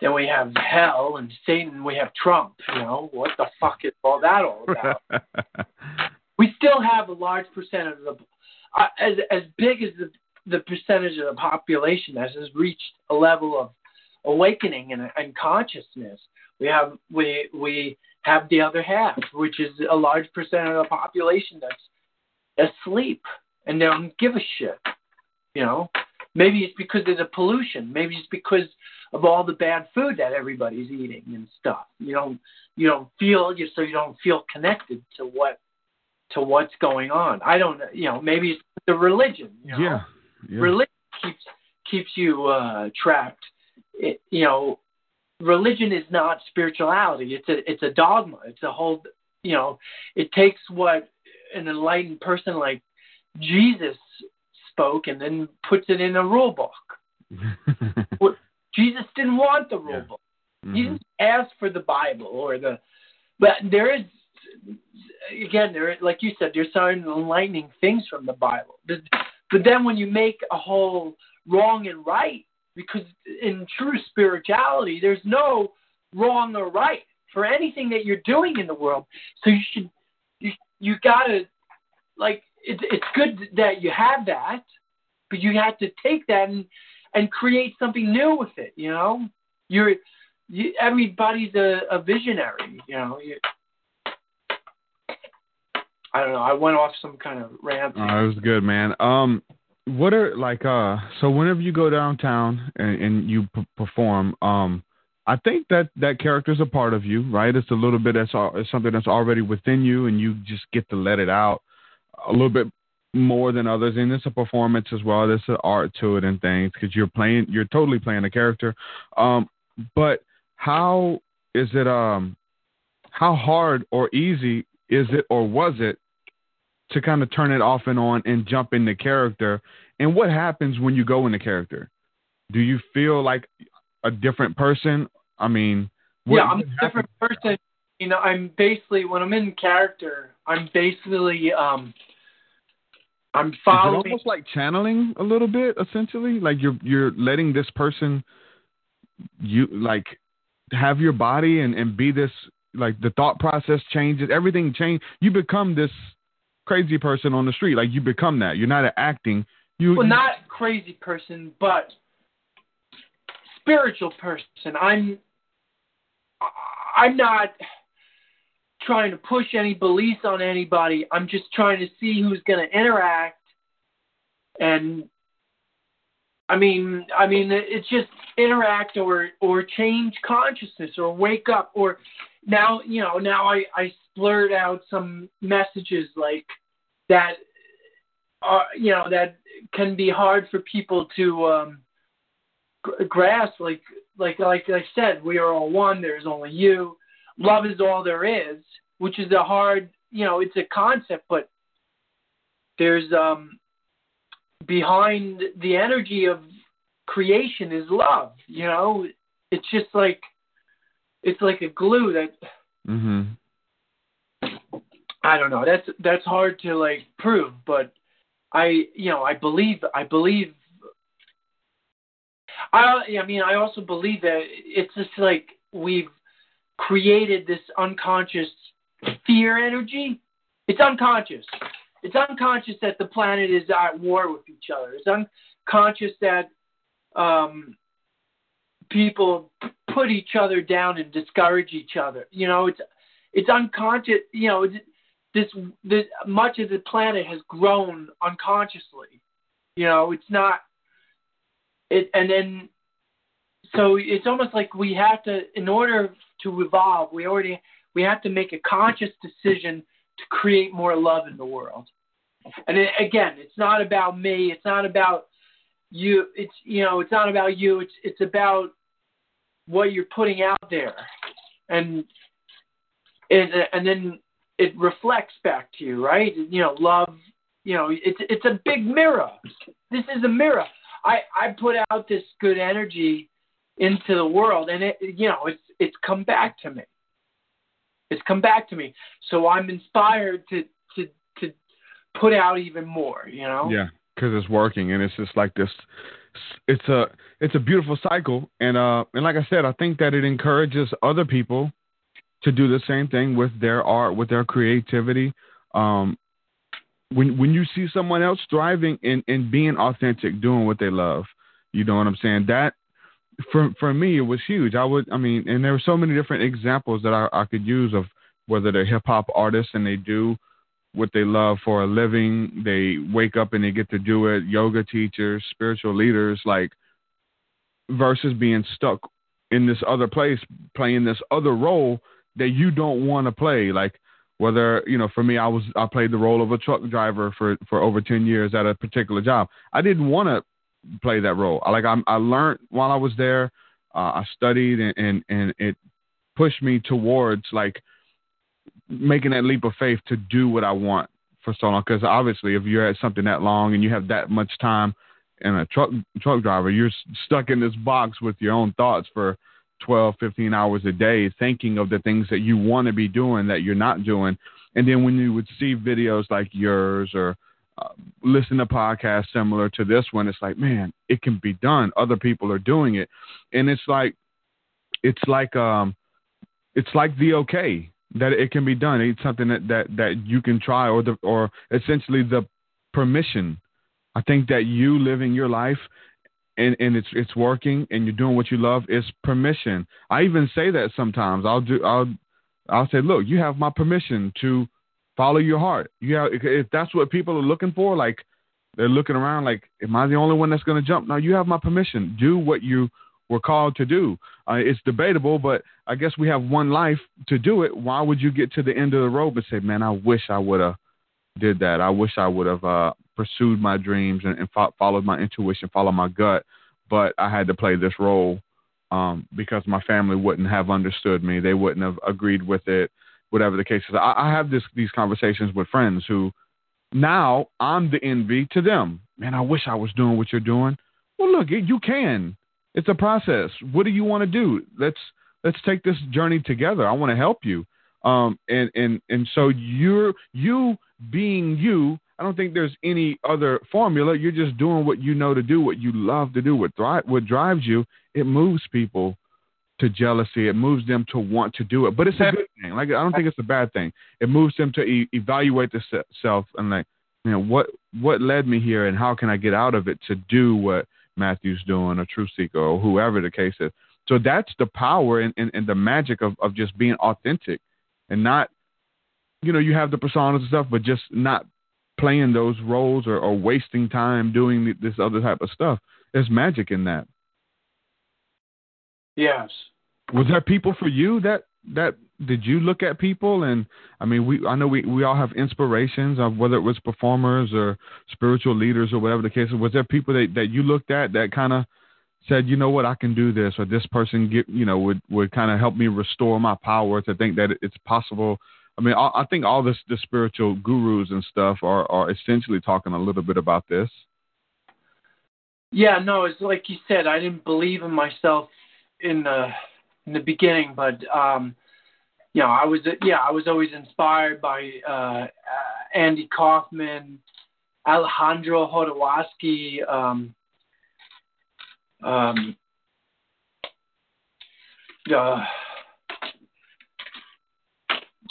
S3: then we have hell and Satan. We have Trump. You know, what the fuck is all that all about? we still have a large percentage of the, uh, as as big as the the percentage of the population that has reached a level of awakening and, and consciousness. We have we we have the other half, which is a large percent of the population that's asleep and they don't give a shit. You know, maybe it's because of the pollution. Maybe it's because of all the bad food that everybody's eating and stuff. You don't you don't feel you so you don't feel connected to what to what's going on. I don't you know maybe it's the religion. You know?
S2: yeah. Yeah.
S3: religion keeps keeps you uh, trapped. It, you know, religion is not spirituality. It's a it's a dogma. It's a whole. You know, it takes what an enlightened person like Jesus spoke and then puts it in a rule book. What- Jesus didn't want the rule
S2: Yeah.
S3: book. He
S2: Mhm.
S3: didn't ask for the Bible or the, but there is, again, there like you said, there's some enlightening things from the Bible. But, then when you make a whole wrong and right, because in true spirituality, there's no wrong or right for anything that you're doing in the world. So you should, you you gotta, like, it's it's good that you have that, but you have to take that and and create something new with it. You know, you're you, everybody's a, a visionary. You know, you, I don't know. I went off some kind of rant.
S2: Oh, it was good, man. Um, what are like uh? So whenever you go downtown and, and you p- perform, um, I think that that character is a part of you, right? It's a little bit that's it's something that's already within you, and you just get to let it out a little bit more than others. And it's a performance as well. There's an art to it and things because you're playing, you're totally playing a character. Um, but how is it? Um, how hard or easy is it, or was it? to kind of turn it off and on and jump into character. And what happens when you go into character? Do you feel like a different person? I mean,
S3: yeah, I'm a different person. You know, I'm basically when I'm in character, I'm basically um I'm following.
S2: Is it almost like channeling a little bit, essentially? Like you're you're letting this person you like have your body and, and be this like the thought process changes, everything change. You become this crazy person on the street. Like you become that. You're not acting. You
S3: well, not crazy person, but spiritual person. I'm I'm not trying to push any beliefs on anybody. I'm just trying to see who's going to interact and I mean, I mean, it's just interact or or change consciousness or wake up or now you know now I I blurt out some messages like that are you know that can be hard for people to um gr- grasp. Like like like I said we are all one. There's only you. Love is all there is which is a hard you know it's a concept but there's um behind the energy of creation is love you know? It's just like it's like a glue that I I don't know. That's that's hard to like prove, but I you know I believe I believe. I I mean I also believe that it's just like we've created this unconscious fear energy. It's unconscious. It's unconscious that the planet is at war with each other. It's unconscious that um, people put each other down and discourage each other. You know, it's it's unconscious. You know, this this much of the planet has grown unconsciously. You know, it's not. It and then, so it's almost like we have to, in order to evolve, we already we have to make a conscious decision to create more love in the world. And it, again, it's not about me. It's not about you. It's you know, it's not about you. It's it's about what you're putting out there, and and and then it reflects back to you, right? You know, love. You know, it's it's a big mirror. This is a mirror. I I put out this good energy into the world, and it you know it's it's come back to me. It's come back to me. So I'm inspired to to to put out even more. You know.
S2: Yeah, because it's working, and it's just like this. It's a it's a beautiful cycle, and uh and like I said, I think that it encourages other people to do the same thing with their art, with their creativity. Um, when when you see someone else thriving and, and being authentic, doing what they love, you know what I'm saying? That for for me it was huge. I would I mean, and there were so many different examples that I, I could use of whether they're hip hop artists and they do what they love for a living, they wake up and they get to do it, yoga teachers, spiritual leaders, like versus being stuck in this other place playing this other role that you don't want to play. Like whether you know, for me, I was I played the role of a truck driver for for over ten years at a particular job. I didn't want to play that role. I, like I, I learned while I was there. Uh, I studied and, and and it pushed me towards like making that leap of faith to do what I want for so long. Because obviously, if you're at something that long and you have that much time, and a truck truck driver, you're stuck in this box with your own thoughts for 12, 15 hours a day thinking of the things that you want to be doing that you're not doing. And then when you would see videos like yours or uh, listen to podcasts similar to this one, it's like, man, it can be done. Other people are doing it. And it's like, it's like, um, it's like the okay that it can be done. It's something that, that, that you can try or the, or essentially the permission. I think that you living your life and, and it's it's working and you're doing what you love is permission. I even say that sometimes. I'll do I'll I'll say, look, you have my permission to follow your heart. You have, if that's what people are looking for, like they're looking around like, am I the only one that's going to jump? No, you have my permission. Do what you were called to do. Uh, it's debatable, but I guess we have one life to do it. Why would you get to the end of the road and say, man, I wish I would have did that. I wish I would have uh, pursued my dreams and, and fo- followed my intuition, followed my gut, but I had to play this role um, because my family wouldn't have understood me. They wouldn't have agreed with it, whatever the case is. I, I have this, these conversations with friends who now I'm the envy to them. Man, I wish I was doing what you're doing. Well, look, you can. It's a process. What do you want to do? Let's let's take this journey together. I want to help you. Um, and and and so you're you being you I don't think there's any other formula. You're just doing what you know to do, what you love to do, what what drives you. It moves people to jealousy. It moves them to want to do it. But it's a good thing. Like I don't think it's a bad thing. It moves them to e- evaluate themselves and like, you know, what what led me here and how can I get out of it to do what Matthew's doing or TruthSeekah or whoever the case is. So that's the power and, and, and the magic of, of just being authentic and not, you know, you have the personas and stuff, but just not playing those roles or, or wasting time doing this other type of stuff. There's magic in that.
S3: Yes.
S2: Was there people for you that that did you look at people and I mean we I know we, we all have inspirations of whether it was performers or spiritual leaders or whatever the case was there people that, that you looked at that kind of said you know what I can do this or this person get you know would would kind of help me restore my power to think that it's possible I mean, I, I think all this, the spiritual gurus and stuff are, are essentially talking a little bit about this.
S3: Yeah, no, it's like you said. I didn't believe in myself in the in the beginning, but um, you know, I was yeah, I was always inspired by uh, Andy Kaufman, Alejandro Jodorowsky, um, um, uh,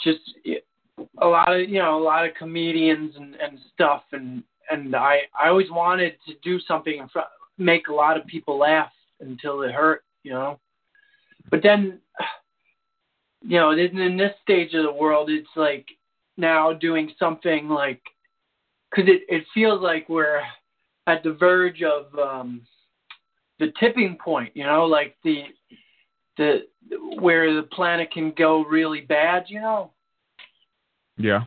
S3: just a lot of you know a lot of comedians and and stuff and and I I always wanted to do something and make a lot of people laugh until it hurt, you know. But then, you know, in this stage of the world, it's like now doing something like because it it feels like we're at the verge of um the tipping point, you know, like the the where the planet can go really bad, you know.
S2: Yeah.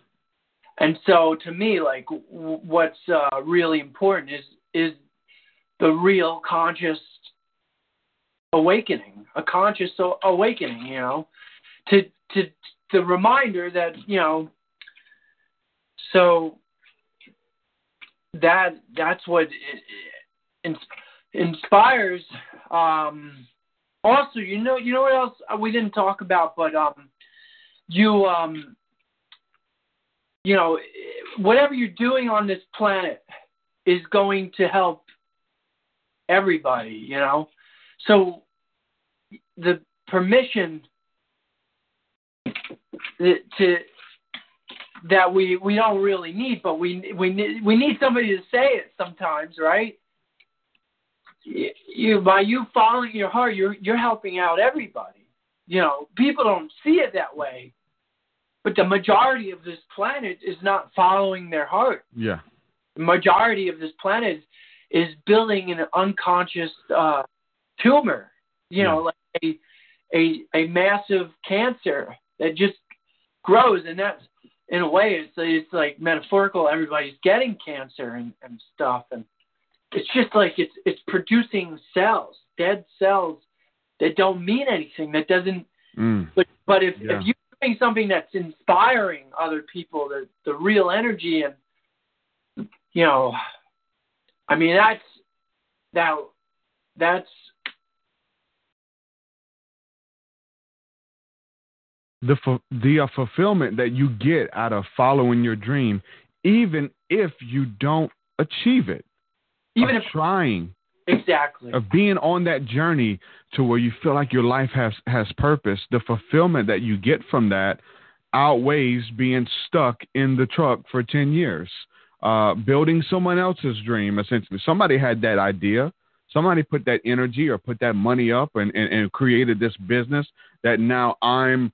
S3: And so to me, like w- what's uh, really important is is the real conscious awakening, a conscious awakening, you know, to to the reminder that you know. So that that's what inspires. Um, also, you know, you know what else we didn't talk about, but um, you um, you know, whatever you're doing on this planet is going to help everybody, you know. So the permission to that we we don't really need, but we we need we need somebody to say it sometimes, right? You by you following your heart, you're you're helping out everybody. You know, people don't see it that way, but the majority of this planet is not following their heart.
S2: Yeah.
S3: The majority of this planet is, building an unconscious uh, tumor. You yeah. know, like a, a a massive cancer that just grows, and that's in a way it's it's like metaphorical. Everybody's getting cancer and and stuff, and it's just like it's it's producing cells, dead cells that don't mean anything. That doesn't.
S2: Mm.
S3: But but if yeah. if you doing something that's inspiring other people, the the real energy and you know, I mean that's that that's
S2: the the uh, fulfillment that you get out of following your dream, even if you don't achieve it,
S3: even if
S2: trying
S3: Exactly.
S2: Of being on that journey to where you feel like your life has has purpose, the fulfillment that you get from that outweighs being stuck in the truck for 10 years. Uh, building someone else's dream, essentially. Somebody had that idea. Somebody put that energy or put that money up and, and, and created this business that now I'm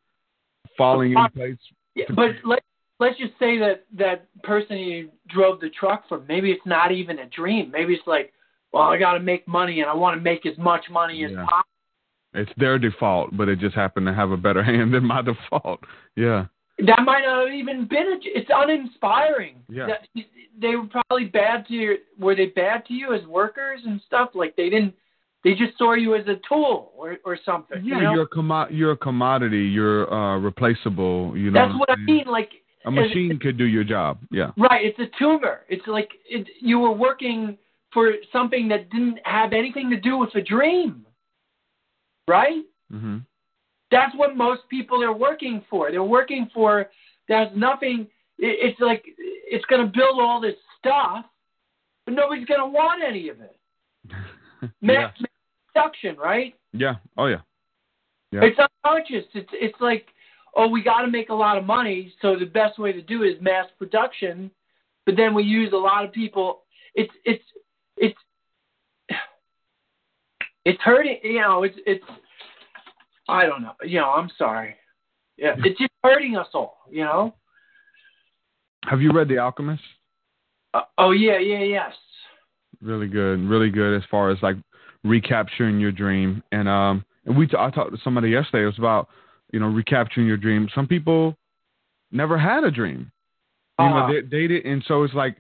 S2: falling in place.
S3: Yeah, but let, let's just say that that person you drove the truck for, maybe it's not even a dream. Maybe it's like, well, I got to make money and I want to make as much money as possible.
S2: It's their default, but it just happened to have a better hand than my default. Yeah.
S3: That might not have even been. A, it's uninspiring.
S2: Yeah.
S3: That, they were probably bad to you. Were they bad to you as workers and stuff? Like they didn't. They just saw you as a tool or or something.
S2: Yeah,
S3: you know?
S2: you're a commo- you're a commodity. You're uh, replaceable. You know.
S3: That's what I mean. Like
S2: a machine could do your job. Yeah.
S3: Right. It's a tumor. It's like it, you were working for something that didn't have anything to do with a dream. Right?
S2: Mm-hmm.
S3: That's what most people are working for. They're working for there's nothing it's like it's going to build all this stuff, but nobody's going to want any of it.
S2: yeah.
S3: production, right?
S2: Yeah. Oh yeah. Yeah.
S3: It's unconscious. It's it's like, oh, we got to make a lot of money, so the best way to do it is mass production. But then we use a lot of people. It's it's it's it's hurting. You know, it's it's. I don't know. You know, I'm sorry. Yeah, it's just hurting us all. You know.
S2: Have you read The Alchemist?
S3: Uh, oh yeah, yeah, yes.
S2: Really good, really good as far as like recapturing your dream. And um, and we t- I talked to somebody yesterday. It was about you know recapturing your dream. Some people never had a dream. You
S3: uh-huh.
S2: know, they, they did, and so it's like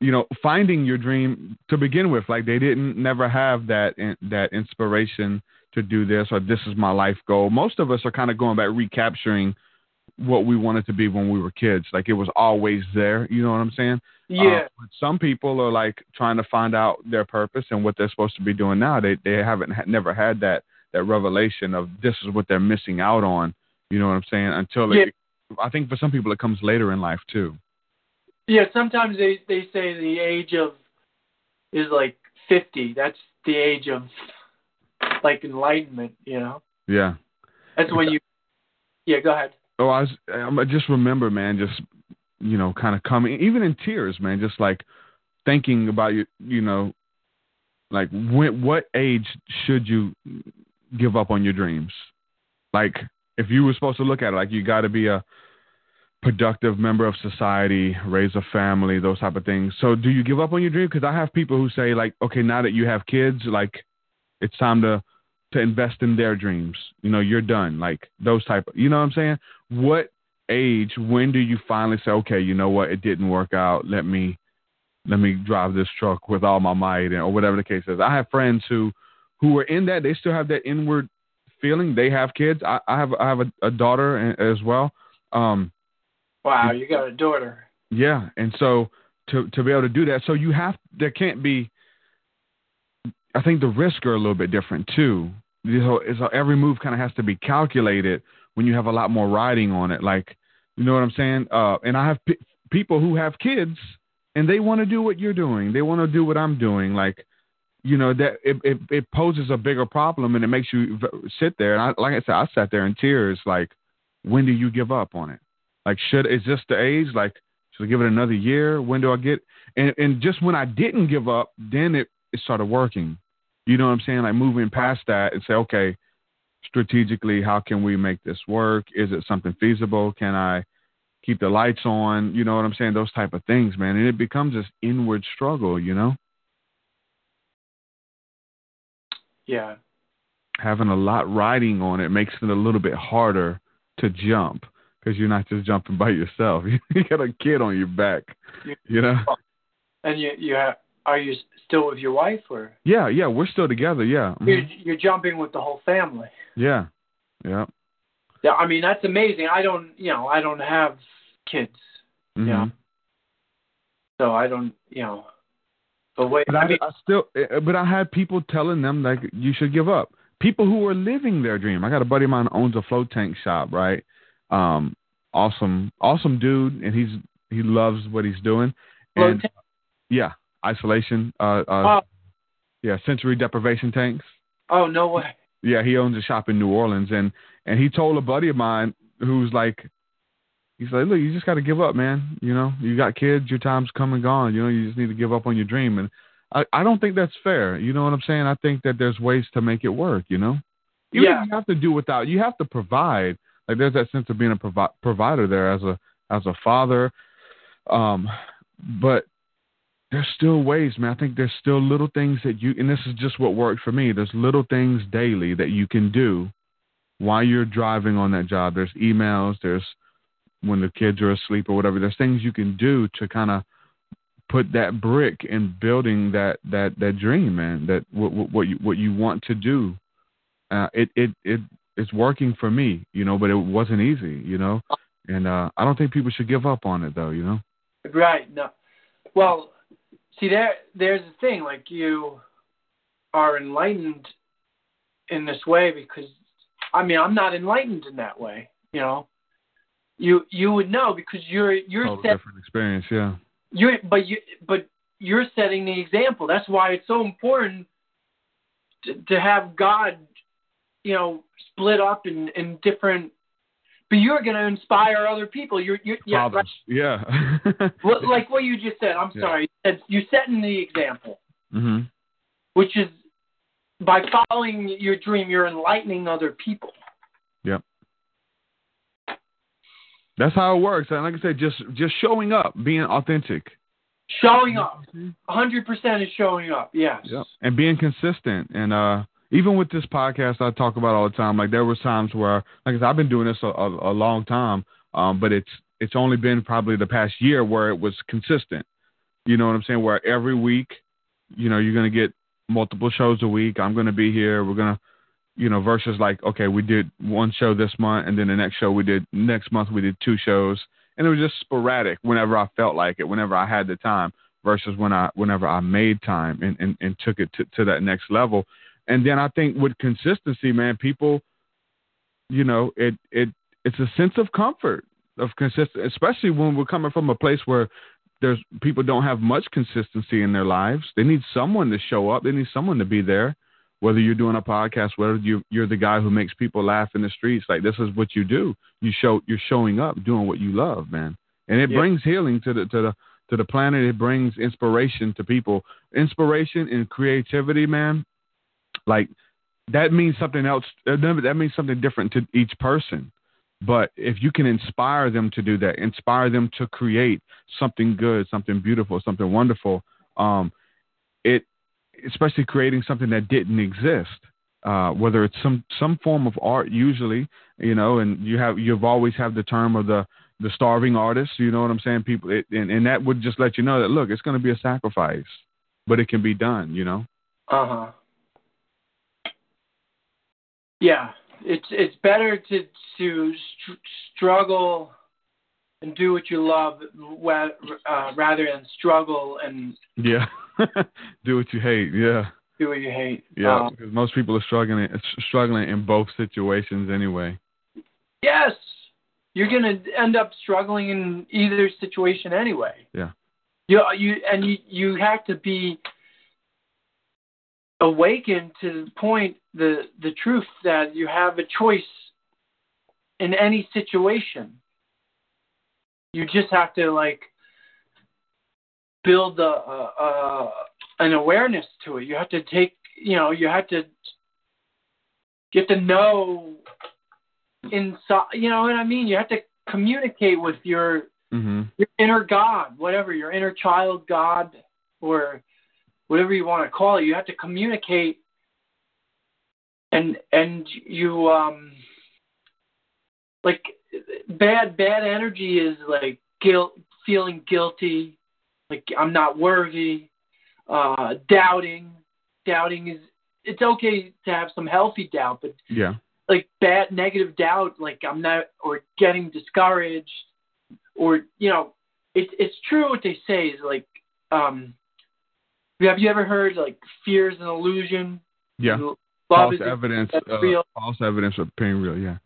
S2: you know, finding your dream to begin with. Like they didn't never have that that inspiration to do this or this is my life goal. Most of us are kind of going back recapturing what we wanted to be when we were kids. Like it was always there. You know what I'm saying?
S3: Yeah.
S2: Uh, some people are like trying to find out their purpose and what they're supposed to be doing now. They they haven't never had that that revelation of this is what they're missing out on You know what I'm saying? Until
S3: Yeah.
S2: it, I think for some people it comes later in life too.
S3: Yeah, sometimes they they say the age of is like fifty. That's the age of like enlightenment. You know,
S2: Yeah.
S3: that's when you. Yeah, go ahead.
S2: Oh, I, was, I just remember, man, just you know, kind of coming, even in tears, man, just like thinking about you, you know, like when, what age should you give up on your dreams? Like, if you were supposed to look at it, like you got to be a productive member of society, raise a family, those type of things. So, do you give up on your dream? Because I have people who say, like, okay, now that you have kids, like, it's time to to invest in their dreams. You know, you're done. Like those type of, you know what I'm saying? What age, when do you finally say, okay, you know what, it didn't work out. Let me, let me drive this truck with all my might, or whatever the case is. I have friends who, who are in that. They still have that inward feeling. They have kids. I, I have, I have a, a daughter as well. Um,
S3: Wow, you got a daughter.
S2: yeah, and so to to be able to do that, so you have there can't be. I think the risks are a little bit different too. You know, it's every move kind of has to be calculated when you have a lot more riding on it. Like, you know what I'm saying? Uh, and I have p- people who have kids and they want to do what you're doing. They want to do what I'm doing. Like, you know that it, it it poses a bigger problem and it makes you v- sit there. And I, like I said, I sat there in tears. Like, when do you give up on it? Like, should is this the age? Like, should I give it another year? When do I get? And and just when I didn't give up, then it it started working. You know what I'm saying? Like moving past that and say, okay, strategically, how can we make this work? Is it something feasible? Can I keep the lights on? You know what I'm saying? Those type of things, man. And it becomes this inward struggle, you know?
S3: Yeah.
S2: Having a lot riding on it makes it a little bit harder to jump because you're not just jumping by yourself. you got a kid on your back, you know?
S3: And you you have, are you still with your wife or
S2: Yeah, yeah, we're still together. Yeah. Mhm.
S3: you're, you're jumping with the whole family?
S2: Yeah. Yeah.
S3: Yeah, I mean that's amazing. I don't, you know, I don't have kids. Yeah. so I don't, you know. But wait,
S2: But I,
S3: I mean,
S2: I still, uh, but I had people telling them like you should give up. People who are living their dream. I got a buddy of mine who owns a float tank shop, right? Um, awesome, awesome dude, and he's he loves what he's doing.
S3: float
S2: And
S3: tank-
S2: yeah, isolation, uh, uh,
S3: oh,
S2: yeah, sensory deprivation tanks.
S3: oh no way.
S2: Yeah, he owns a shop in New Orleans, and and he told a buddy of mine who's like, he's like, look, you just got to give up, man. You know, you got kids, your time's come and gone. You know, you just need to give up on your dream. And I I don't think that's fair. You know what I'm saying? I think that there's ways to make it work. You know, even
S3: Yeah.
S2: you have to do without, you have to provide. Like there's that sense of being a provi- provider there as a as a father. Um, but there's still ways, man. I think there's still little things that you, and this is just what worked for me. There's little things daily that you can do while you're driving on that job. There's emails, there's when the kids are asleep or whatever. There's things you can do to kind of put that brick in building that that that dream, man. That what what, you what you want to do. Uh, it it it it's working for me, you know, but it wasn't easy, you know. And uh, I don't think people should give up on it, though, you know.
S3: Right. No. Well, see there there's the thing like you are enlightened in this way because I mean I'm not enlightened in that way, you know. You you would know because you're you're
S2: Total
S3: set,
S2: different experience, yeah.
S3: you're but you but you're setting the example. That's why it's so important to, to have God, you know, split up in in different. But you're going to inspire other people. You're you're yeah, like,
S2: yeah.
S3: well, like what you just said. I'm
S2: Yeah.
S3: sorry. You You're setting the example,
S2: hmm
S3: which is by following your dream, you're enlightening other people.
S2: Yep. That's how it works. And like I said, just just showing up, being authentic.
S3: Showing up, 100% is showing up. Yes.
S2: Yep. And being consistent. And uh even with this podcast I talk about all the time, like there was times where like I said, I've been doing this a, a, a long time, um, but it's it's only been probably the past year where it was consistent. You know what I'm saying? Where every week, you know, you're gonna get multiple shows a week. I'm gonna be here. We're gonna you know, versus like, okay, we did one show this month and then the next show we did next month we did two shows. And it was just sporadic whenever I felt like it, whenever I had the time versus when I whenever I made time and, and, and took it to, to that next level. And then I think with consistency, man, people, you know, it it it's a sense of comfort of consistent, especially when we're coming from a place where there's people don't have much consistency in their lives. They need someone to show up. They need someone to be there. Whether you're doing a podcast, whether you you're the guy who makes people laugh in the streets, like this is what you do. You show you're showing up, doing what you love, man, and it
S3: Yeah.
S2: brings healing to the to the to the planet. It brings inspiration to people. Inspiration and creativity, man. Like that means something else. That that means something different to each person. But if you can inspire them to do that, inspire them to create something good, something beautiful, something wonderful, um, it especially creating something that didn't exist. Uh, whether it's some some form of art, usually, you know, and you have you've always have the term of the the starving artist. You know what I'm saying? People, it, and and that would just let you know that look, it's going to be a sacrifice, but it can be done. You know.
S3: Uh huh. Yeah, it's it's better to to str- struggle and do what you love uh, rather than struggle and
S2: Yeah. do what you hate. Yeah.
S3: do what you hate.
S2: Yeah.
S3: Um,
S2: because most people are struggling struggling in both situations anyway.
S3: yes, you're gonna end up struggling in either situation anyway.
S2: Yeah.
S3: You you and you you have to be awakened to the point the the truth that you have a choice in any situation. You just have to like build a, a, a an awareness to it. You have to take you know you have to have to know inside. You know what I mean? You have to communicate with your
S2: Mhm.
S3: your inner God, whatever your inner child God, or whatever you want to call it. You have to communicate, and and you um like bad bad energy is like guilt, feeling guilty, like I'm not worthy, uh, doubting. Doubting is it's okay to have some healthy doubt, but
S2: Yeah.
S3: like bad negative doubt like i'm not or getting discouraged or you know it's it's true what they say is like um have you ever heard like fear is an illusion
S2: Yeah.
S3: love
S2: false evidence uh,
S3: real
S2: false evidence appearing real, yeah.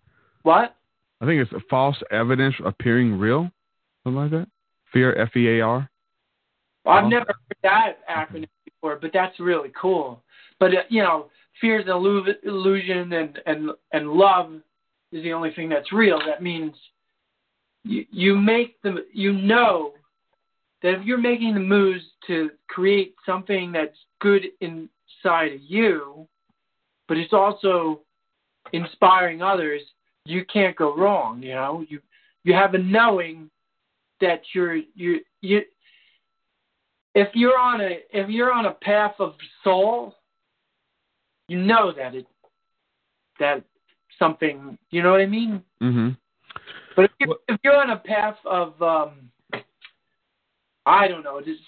S3: what
S2: I think it's false evidence appearing real. Something like that. Fear F E A R.
S3: i've never heard that acronym before but that's really cool but uh, you know fear is an illu- illusion and and and love is the only thing that's real that means you you make the you know that if you're making the moves to create something that's good inside of you, but it's also inspiring others, you can't go wrong. You know, you you have a knowing that you're you you if you're on a if you're on a path of soul, you know that it that something you know what I mean.
S2: Mm-hmm.
S3: But if you're, if you're on a path of, um, I don't know, just,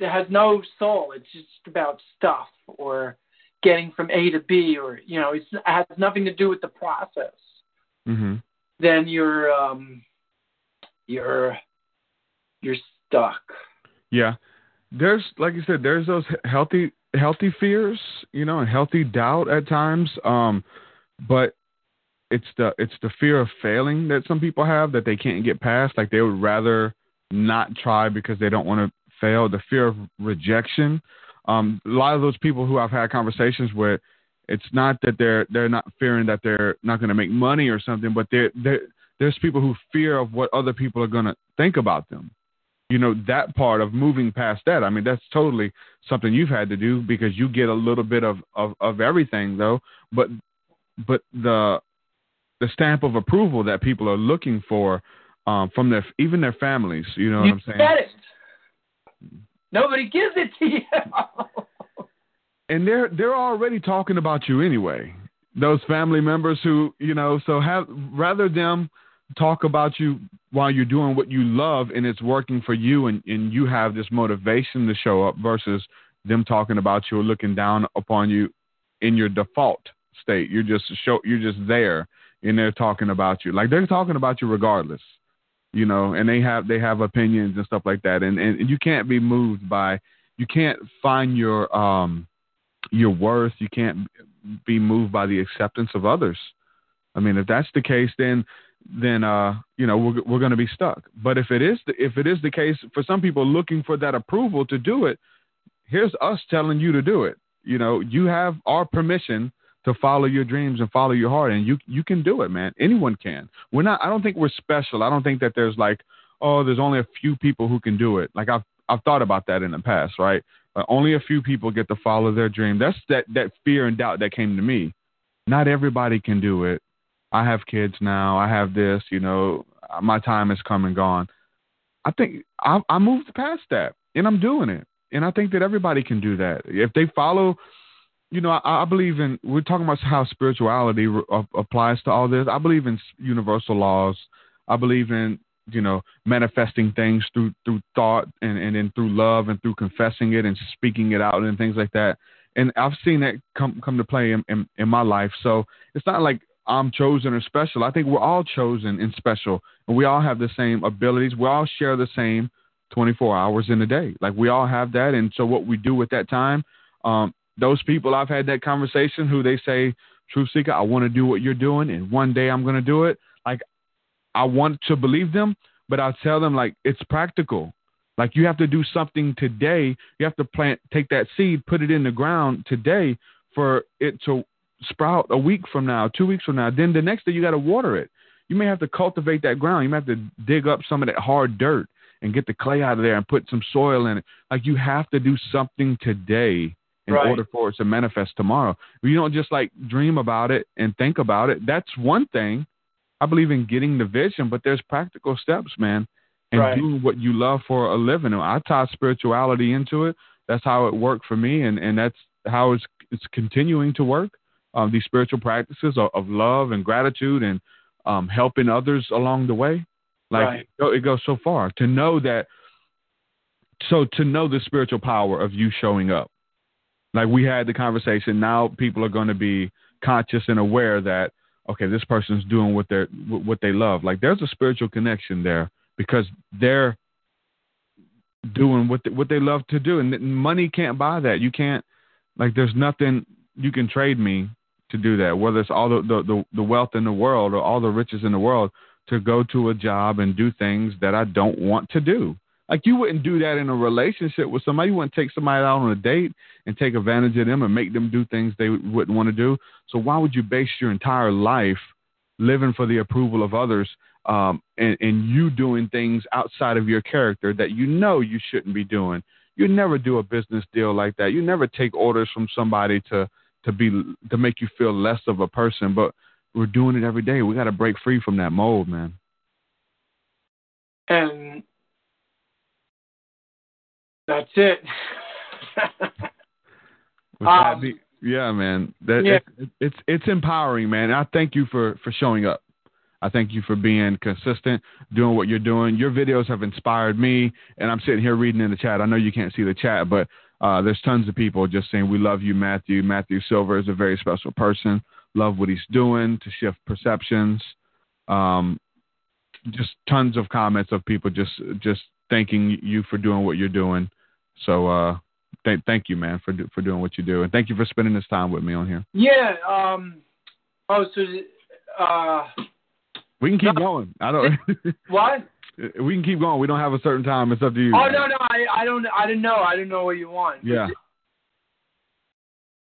S3: it has no soul. It's just about stuff or getting from A to B, or you know, it's, it has nothing to do with the process.
S2: Mhm.
S3: Then you're, um, you're, you're stuck.
S2: Yeah. There's like you said, there's those healthy healthy fears, you know, and healthy doubt at times. Um, but it's the it's the fear of failing that some people have that they can't get past. Like they would rather not try because they don't want to fail. The fear of rejection. Um, a lot of those people who I've had conversations with, it's not that they're they're not fearing that they're not going to make money or something, but they're, they're there's people who fear of what other people are going to think about them you know that part of moving past that i mean that's totally something you've had to do because you get a little bit of of, of everything though but but the the stamp of approval that people are looking for um from their even their families you know what
S3: you
S2: i'm saying
S3: get it. Nobody gives it to you.
S2: and they're they're already talking about you anyway those family members who you know so have rather them talk about you while you're doing what you love and it's working for you and, and you have this motivation to show up versus them talking about you or looking down upon you in your default state you're just show you're just there and they're talking about you like they're talking about you regardless you know and they have they have opinions and stuff like that and and you can't be moved by you can't find your um your worth you can't be moved by the acceptance of others i mean if that's the case then then uh, you know we're we're going to be stuck. But if it is the, if it is the case for some people looking for that approval to do it, here's us telling you to do it. You know, you have our permission to follow your dreams and follow your heart, and you you can do it, man. Anyone can. We're not. I don't think we're special. I don't think that there's like, oh, there's only a few people who can do it. Like I've I've thought about that in the past, right? Uh, only a few people get to follow their dream. That's that that fear and doubt that came to me. Not everybody can do it. I have kids now. I have this. You know, my time has come and gone. I think I, I moved past that, and I'm doing it. And I think that everybody can do that if they follow. You know, I, I believe in. We're talking about how spirituality re, applies to all this. I believe in universal laws. I believe in you know manifesting things through through thought and and then through love and through confessing it and speaking it out and things like that and i've seen that come come to play in, in, in my life so it's not like i'm chosen or special i think we're all chosen and special and we all have the same abilities we all share the same 24 hours in a day like we all have that and so what we do with that time um those people i've had that conversation who they say TruthSeekah i want to do what you're doing and one day i'm going to do it like I want to believe them, but I tell them like it's practical. Like you have to do something today. You have to plant, take that seed, put it in the ground today for it to sprout a week from now, two weeks from now. Then the next day you got to water it. You may have to cultivate that ground. You may have to dig up some of that hard dirt and get the clay out of there and put some soil in it. Like you have to do something today in right. order for it to manifest tomorrow. You don't just like dream about it and think about it. That's one thing. I believe in getting the vision, but there's practical steps, man, and right. doing what you love for a living. I tie spirituality into it. That's how it worked for me, and and that's how it's it's continuing to work. Um, these spiritual practices of, of, love and gratitude and um, helping others along the way, like right. it, it goes so far to know that. So to know the spiritual power of you showing up, like we had the conversation. Now people are going to be conscious and aware that okay, this person's doing what they what they love. Like there's a spiritual connection there because they're doing what they, what they love to do, and money can't buy that. You can't like there's nothing you can trade me to do that. Whether it's all the the, the, the wealth in the world or all the riches in the world to go to a job and do things that I don't want to do. Like you wouldn't do that in a relationship with somebody. You wouldn't take somebody out on a date and take advantage of them and make them do things they wouldn't want to do. So why would you base your entire life living for the approval of others um, and, and you doing things outside of your character that you know you shouldn't be doing? You never do a business deal like that. You never take orders from somebody to to be to make you feel less of a person. But we're doing it every day. We got to break free from that mold, man.
S3: And that's it.
S2: um, be, yeah, man. That yeah. It, it's it's empowering, man. I thank you for for showing up. I thank you for being consistent, doing what you're doing. Your videos have inspired me, and I'm sitting here reading in the chat. I know you can't see the chat, but uh, there's tons of people just saying we love you, Matthew. Matthew Silver is a very special person. Love what he's doing to shift perceptions. Um, just tons of comments of people just just thanking you for doing what you're doing. So uh, th- thank you, man, for do- for doing what you do, and thank you for spending this time with me on here.
S3: Yeah. Um. Oh, so uh.
S2: We can keep no, going. I don't.
S3: what?
S2: We can keep going. We don't have a certain time. It's up to you.
S3: Oh no, no, I, I don't, I didn't know. I didn't know what you want.
S2: Yeah.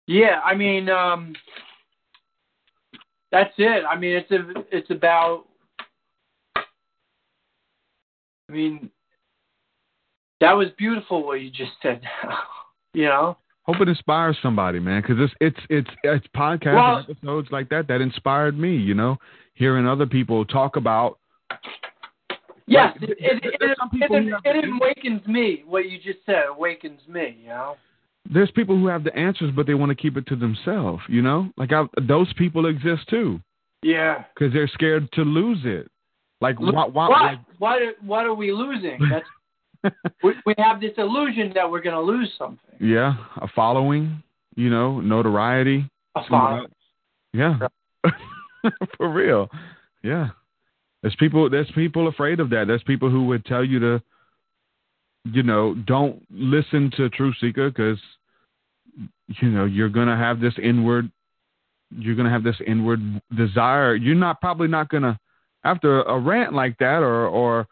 S3: Yeah, I mean, um, that's it. I mean, it's a, it's about. I mean, that was beautiful what you just said. you know.
S2: Hope it inspires somebody, man, because it's it's it's it's podcast well, episodes like that that inspired me. You know, hearing other people talk about.
S3: Yes, like, it, it, it, it, it awakens me. What you just said awakens me. You know.
S2: There's people who have the answers, but they want to keep it to themselves. You know, like I, those people exist too.
S3: Yeah.
S2: Because they're scared to lose it. Like why? Why?
S3: What? Like, what? What are we losing? That's we, we have this illusion that we're going to lose something.
S2: Yeah, a following, you know, notoriety.
S3: A following.
S2: Yeah, for real. Yeah, there's people. There's people afraid of that. There's people who would tell you to, you know, don't listen to TruthSeekah because, you know, you're gonna have this inward. You're gonna have this inward desire. You're not probably not gonna after a rant like that or or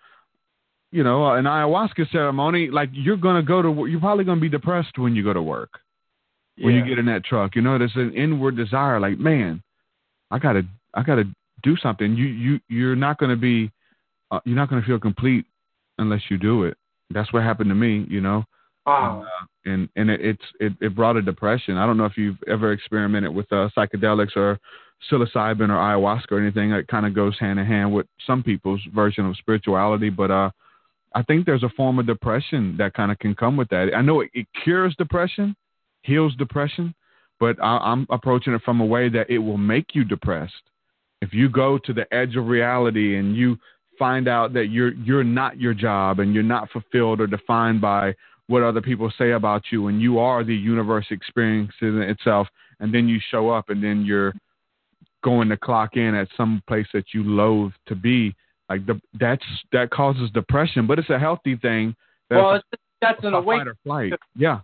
S2: you know an ayahuasca ceremony, like you're gonna go to you're probably gonna be depressed when you go to work when
S3: Yeah.
S2: you get in that truck. You know, there's an inward desire, like man, I gotta I gotta do something. You you you're not gonna be uh, you're not gonna feel complete unless you do it. That's what happened to me. You know
S3: Wow.
S2: and and it, it's it, it brought a depression. I don't know if you've ever experimented with uh, psychedelics or psilocybin or ayahuasca or anything. It kind of goes hand in hand with some people's version of spirituality, but uh, I think there's a form of depression that kind of can come with that. I know it, it cures depression, heals depression, but I, I'm approaching it from a way that it will make you depressed. If you go to the edge of reality and you find out that you're you're not your job and you're not fulfilled or defined by what other people say about you and you are the universe experiencing itself and then you show up and then you're going to clock in at some place that you loathe to be like the that's that causes depression but it's a healthy thing. That's
S3: well, it's, that's
S2: a
S3: an
S2: fight
S3: awakening.
S2: or flight. Yeah.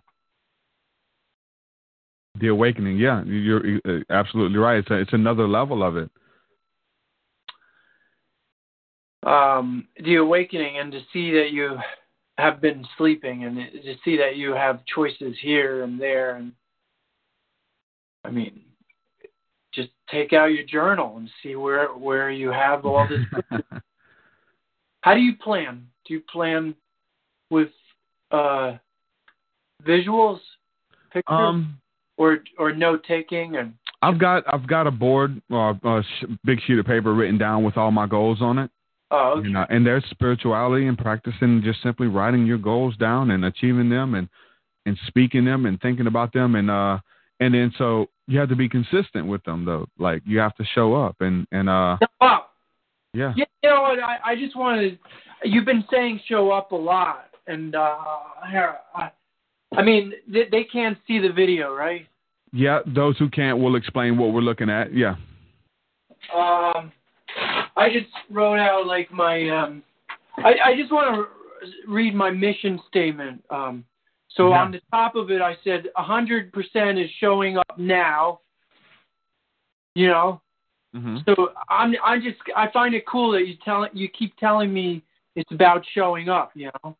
S2: The awakening yeah. You're you're uh, absolutely right. It's a, it's another level of it.
S3: Um, the awakening and to see that you have been sleeping and to see that you have choices here and there and I mean just take out your journal and see where where you have all this how do you plan do you plan with uh visuals pictures
S2: um
S3: or or note taking and
S2: I've got I've got a board or a sh- big sheet of paper written down with all my goals on it
S3: oh okay.
S2: You know, and there's spirituality and practicing just simply writing your goals down and achieving them and and speaking them and thinking about them and uh and then so you have to be consistent with them though. Like you have to show up and and uh
S3: Show up.
S2: Yeah.
S3: Yeah, you know what? I, I just wanted. You've been saying show up a lot, and uh, I, I mean they, they can't see the video, right?
S2: Yeah, those who can't will explain what we're looking at. Yeah.
S3: Um, I just wrote out like my. Um, I, I just want to read my mission statement. Um, so
S2: Yeah.
S3: on the top of it, I said hundred percent is showing up now. You know,
S2: Mm-hmm.
S3: So I'm I'm just I find it cool that you tell you keep telling me it's about showing up, you know.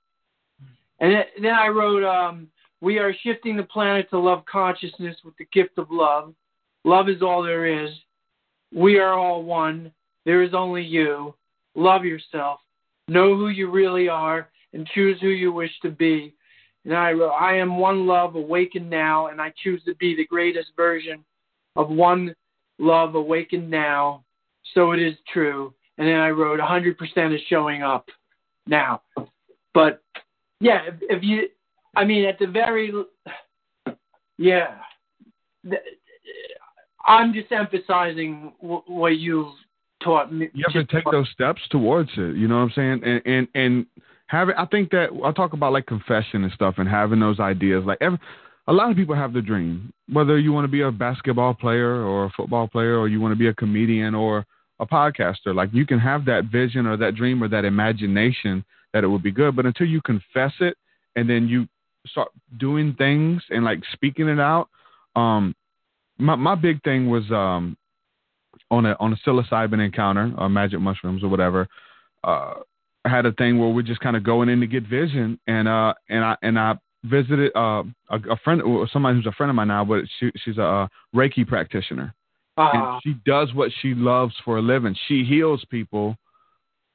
S3: And then I wrote, um, we are shifting the planet to love consciousness with the gift of love. Love is all there is. We are all one. There is only you. Love yourself. Know who you really are and choose who you wish to be. And I wrote, I am one love awakened now, and I choose to be the greatest version of one love awakened now. So it is true. And then I wrote 100% is showing up now. But yeah, if, if you, I mean, at the very, yeah, I'm just emphasizing wh- what you've taught me.
S2: You have to take those steps towards it. You know what I'm saying? And and and having, I think that I talk about like confession and stuff, and having those ideas. Like every, a lot of people have the dream, whether you want to be a basketball player or a football player, or you want to be a comedian or a podcaster. Like you can have that vision or that dream or that imagination that it would be good, but until you confess it and then you start doing things and like speaking it out. Um, my my big thing was um on a on a psilocybin encounter or magic mushrooms or whatever. Uh, I had a thing where we're just kind of going in to get vision, and uh, and I and I visited uh, a, a friend, or somebody who's a friend of mine now, but she, she's a, Reiki practitioner,
S3: Uh,
S2: and she does what she loves for a living. She heals people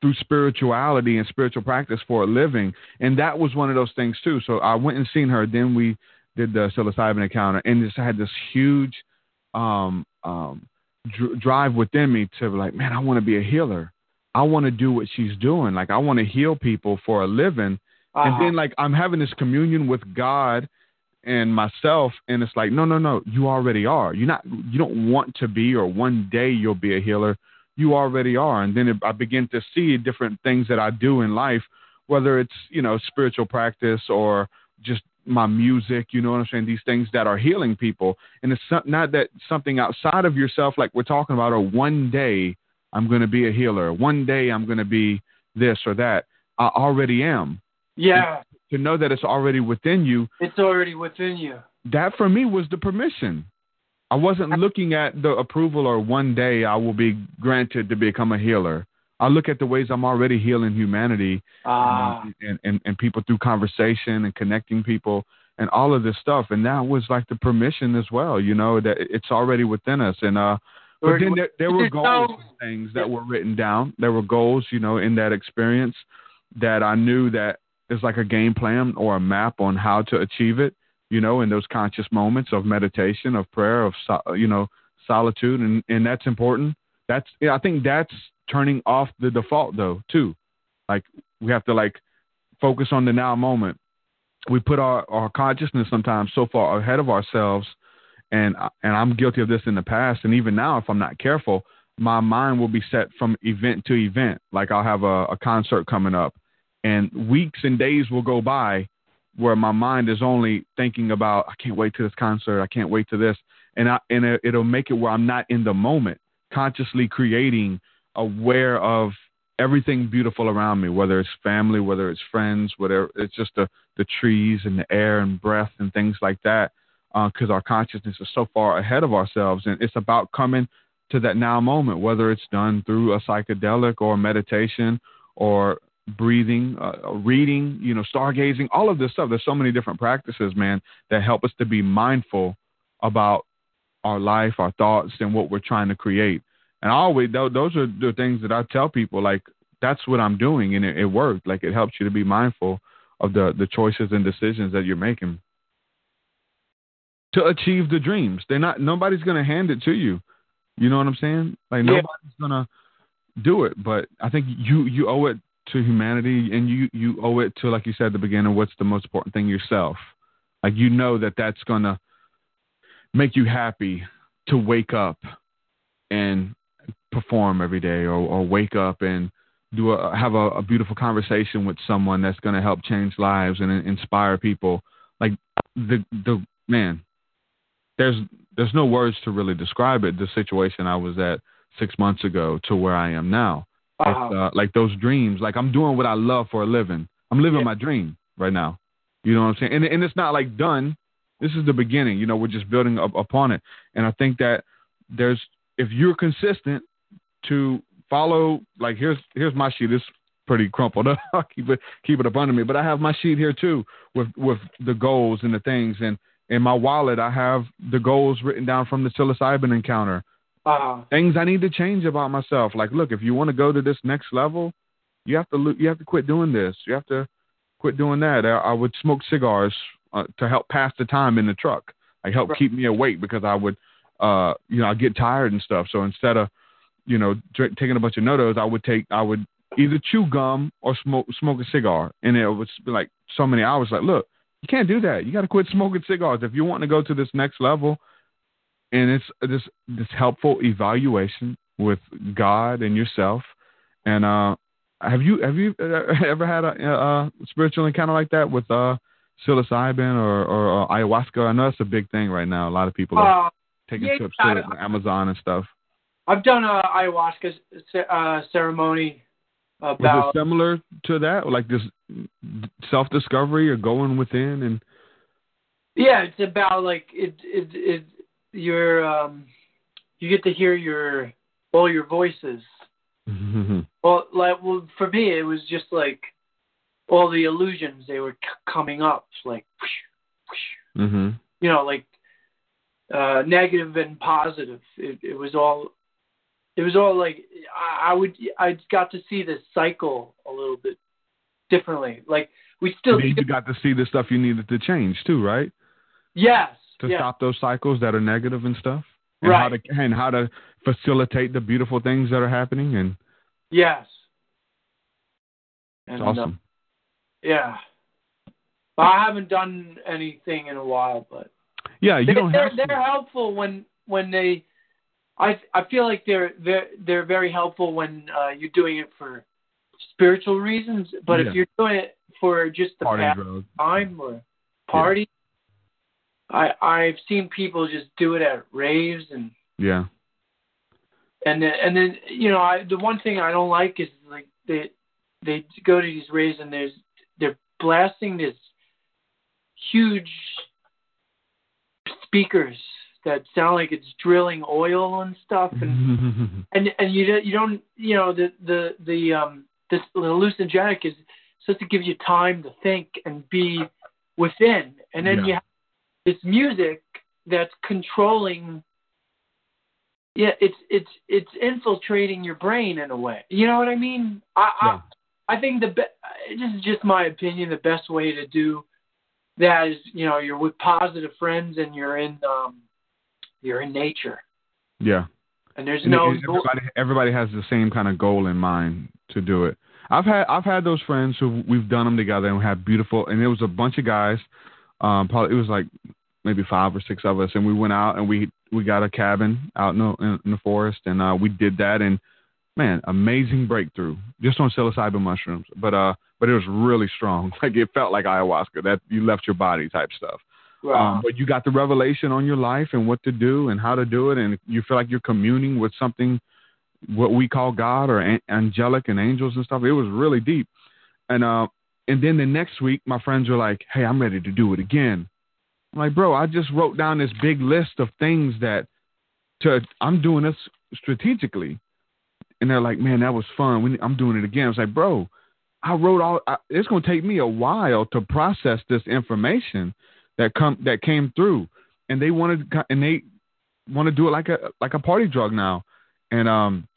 S2: through spirituality and spiritual practice for a living, and that was one of those things too. So I went and seen her. Then we did the psilocybin encounter, and just had this huge um, um, dr- drive within me to like, man, I want to be a healer. I want to do what she's doing. Like I want to heal people for a living.
S3: Uh,
S2: And then like I'm having this communion with God and myself, and it's like, no, no, no, you already are. You're not. You don't want to be, or one day you'll be a healer. You already are. And then it, I begin to see different things that I do in life, whether it's you know spiritual practice or just my music. You know what I'm saying? These things that are healing people, and it's not that something outside of yourself, like we're talking about, or one day I'm going to be a healer. One day I'm going to be this or that. I already am.
S3: Yeah,
S2: To know that it's already within you,
S3: it's already within you.
S2: that for me was the permission. I wasn't looking at the approval or one day I will be granted to become a healer I look at the ways I'm already healing humanity
S3: Ah,
S2: and, and, and and people through conversation and connecting people and all of this stuff. And that was like the permission as well, you know, that it's already within us. And uh, but then there, there were goals and things that were written down. There were goals, you know, in that experience that I knew that it's like a game plan or a map on how to achieve it. You know, in those conscious moments of meditation, of prayer, of you know solitude, and and that's important. That's yeah, I think that's turning off the default though too. Like we have to like focus on the now moment. We put our, our consciousness sometimes so far ahead of ourselves, and and I'm guilty of this in the past, and even now, if I'm not careful, my mind will be set from event to event. Like I'll have a, a concert coming up, and weeks and days will go by where my mind is only thinking about I can't wait to this concert, I can't wait to this, and I and it, it'll make it where I'm not in the moment, consciously creating, aware of everything beautiful around me, whether it's family, whether it's friends, whatever. It's just the the trees and the air and breath and things like that, uh, because our consciousness is so far ahead of ourselves, and it's about coming to that now moment, whether it's done through a psychedelic or meditation or breathing, uh, reading, you know, stargazing, all of this stuff. There's so many different practices, man, that help us to be mindful about our life, our thoughts, and what we're trying to create. And I always tho- those are the things that I tell people. Like that's what I'm doing, and it, it worked. Like it helps you to be mindful of the the choices and decisions that you're making to achieve the dreams. They're not. Nobody's gonna hand it to you. You know what I'm saying? Like
S3: Yeah.
S2: nobody's gonna do it. But I think you you owe it to humanity, and you you owe it to like you said at the beginning. What's the most important thing? Yourself. Like you know that that's gonna make you happy to wake up and perform every day, or, or wake up and do a have a, a beautiful conversation with someone that's going to help change lives and inspire people. Like the the man, there's there's no words to really describe it. The situation I was at six months ago to where I am now. It's,
S3: uh,
S2: like those dreams. Like I'm doing what I love for a living. I'm living
S3: Yeah.
S2: my dream right now. You know what I'm saying? And and it's not like done. This is the beginning. You know, we're just building up upon it. And I think that there's if you're consistent to follow like here's here's my sheet. It's pretty crumpled up. I'll keep it keep it up under me. But I have my sheet here too with with the goals and the things and in my wallet I have the goals written down from the psilocybin encounter
S3: uh,
S2: things I need to change about myself. Like, look, if you want to go to this next level, you have to lo- you have to quit doing this. You have to quit doing that. I, I would smoke cigars uh, to help pass the time in the truck. Like help
S3: Right.
S2: keep me awake because I would, uh, you know, I get tired and stuff. So instead of, you know, drink, taking a bunch of NoDoz, I would take I would either chew gum or smoke smoke a cigar, and it be like so many hours. Like, look, you can't do that. You got to quit smoking cigars if you want to go to this next level and it's this this helpful evaluation with God and yourself. And uh, have you have you uh, ever had a, a spiritual encounter like that with uh, psilocybin or, or, uh, ayahuasca? I know that's a big thing right now. A lot of people are
S3: uh,
S2: taking
S3: yeah,
S2: trips to the Amazon and stuff.
S3: I've done a ayahuasca uh, ceremony
S2: Was it similar to that, like this self discovery or going within and
S3: yeah, it's about like it it it your um you get to hear your all your voices. Well, like well for me it was just like all the illusions they were c- coming up like
S2: hmm
S3: you know like uh negative and positive. It it was all it was all like I, I would I got to see this cycle a little bit differently. Like we still
S2: you got to see the stuff you needed to change too, right?
S3: yes
S2: to
S3: yeah.
S2: stop those cycles that are negative and stuff, and how to
S3: Right.
S2: and how to facilitate the beautiful things that are happening, and
S3: Yes.
S2: it's
S3: And, uh,
S2: awesome.
S3: yeah. I haven't done anything in a while, but
S2: yeah, you
S3: they,
S2: don't
S3: they're,
S2: have to.
S3: they're helpful when when they. I I feel like they're they're they're very helpful when uh, you're doing it for spiritual reasons. But
S2: Yeah.
S3: if you're doing it for just the
S2: party
S3: past
S2: drug.
S3: time or party, I I've seen people just do it at raves and
S2: Yeah,
S3: and then and then you know I the one thing I don't like is like they they go to these raves and there's they're blasting this huge speakers that sound like it's drilling oil and stuff, and and and you don't- you don't you know the the the um this the hallucinogenic is supposed to give you time to think and be within, and then
S2: Yeah.
S3: you have this music that's controlling. Yeah, it's it's it's infiltrating your brain in a way. You know what I mean? I
S2: Yeah.
S3: I, I think the be- this is just my opinion. The best way to do that is you know you're with positive friends and you're in um you're in nature
S2: yeah.
S3: and there's
S2: And
S3: no
S2: everybody everybody has the same kind of goal in mind to do it. I've had I've had those friends who we've done them together and we had beautiful and it was a bunch of guys. Um, probably it was like maybe five or six of us, and we went out and we we got a cabin out in the in, the forest, and uh, we did that, and man, amazing breakthrough just on psilocybin mushrooms, but uh, but it was really strong. Like it felt like ayahuasca that you left your body type stuff.
S3: Wow.
S2: Um, but you got the revelation on your life and what to do and how to do it, and you feel like you're communing with something, what we call God or an- angelic and angels and stuff. It was really deep, and uh, and then the next week, my friends were like, "Hey, I'm ready to do it again." I'm like, "Bro, I just wrote down this big list of things that to I'm doing this strategically," and they're like, "Man, that was fun. We, I'm doing it again." I was like, "Bro." I wrote all. I, it's going to take me a while to process this information that come that came through, and they wanted and they want to do it like a like a party drug now, and um,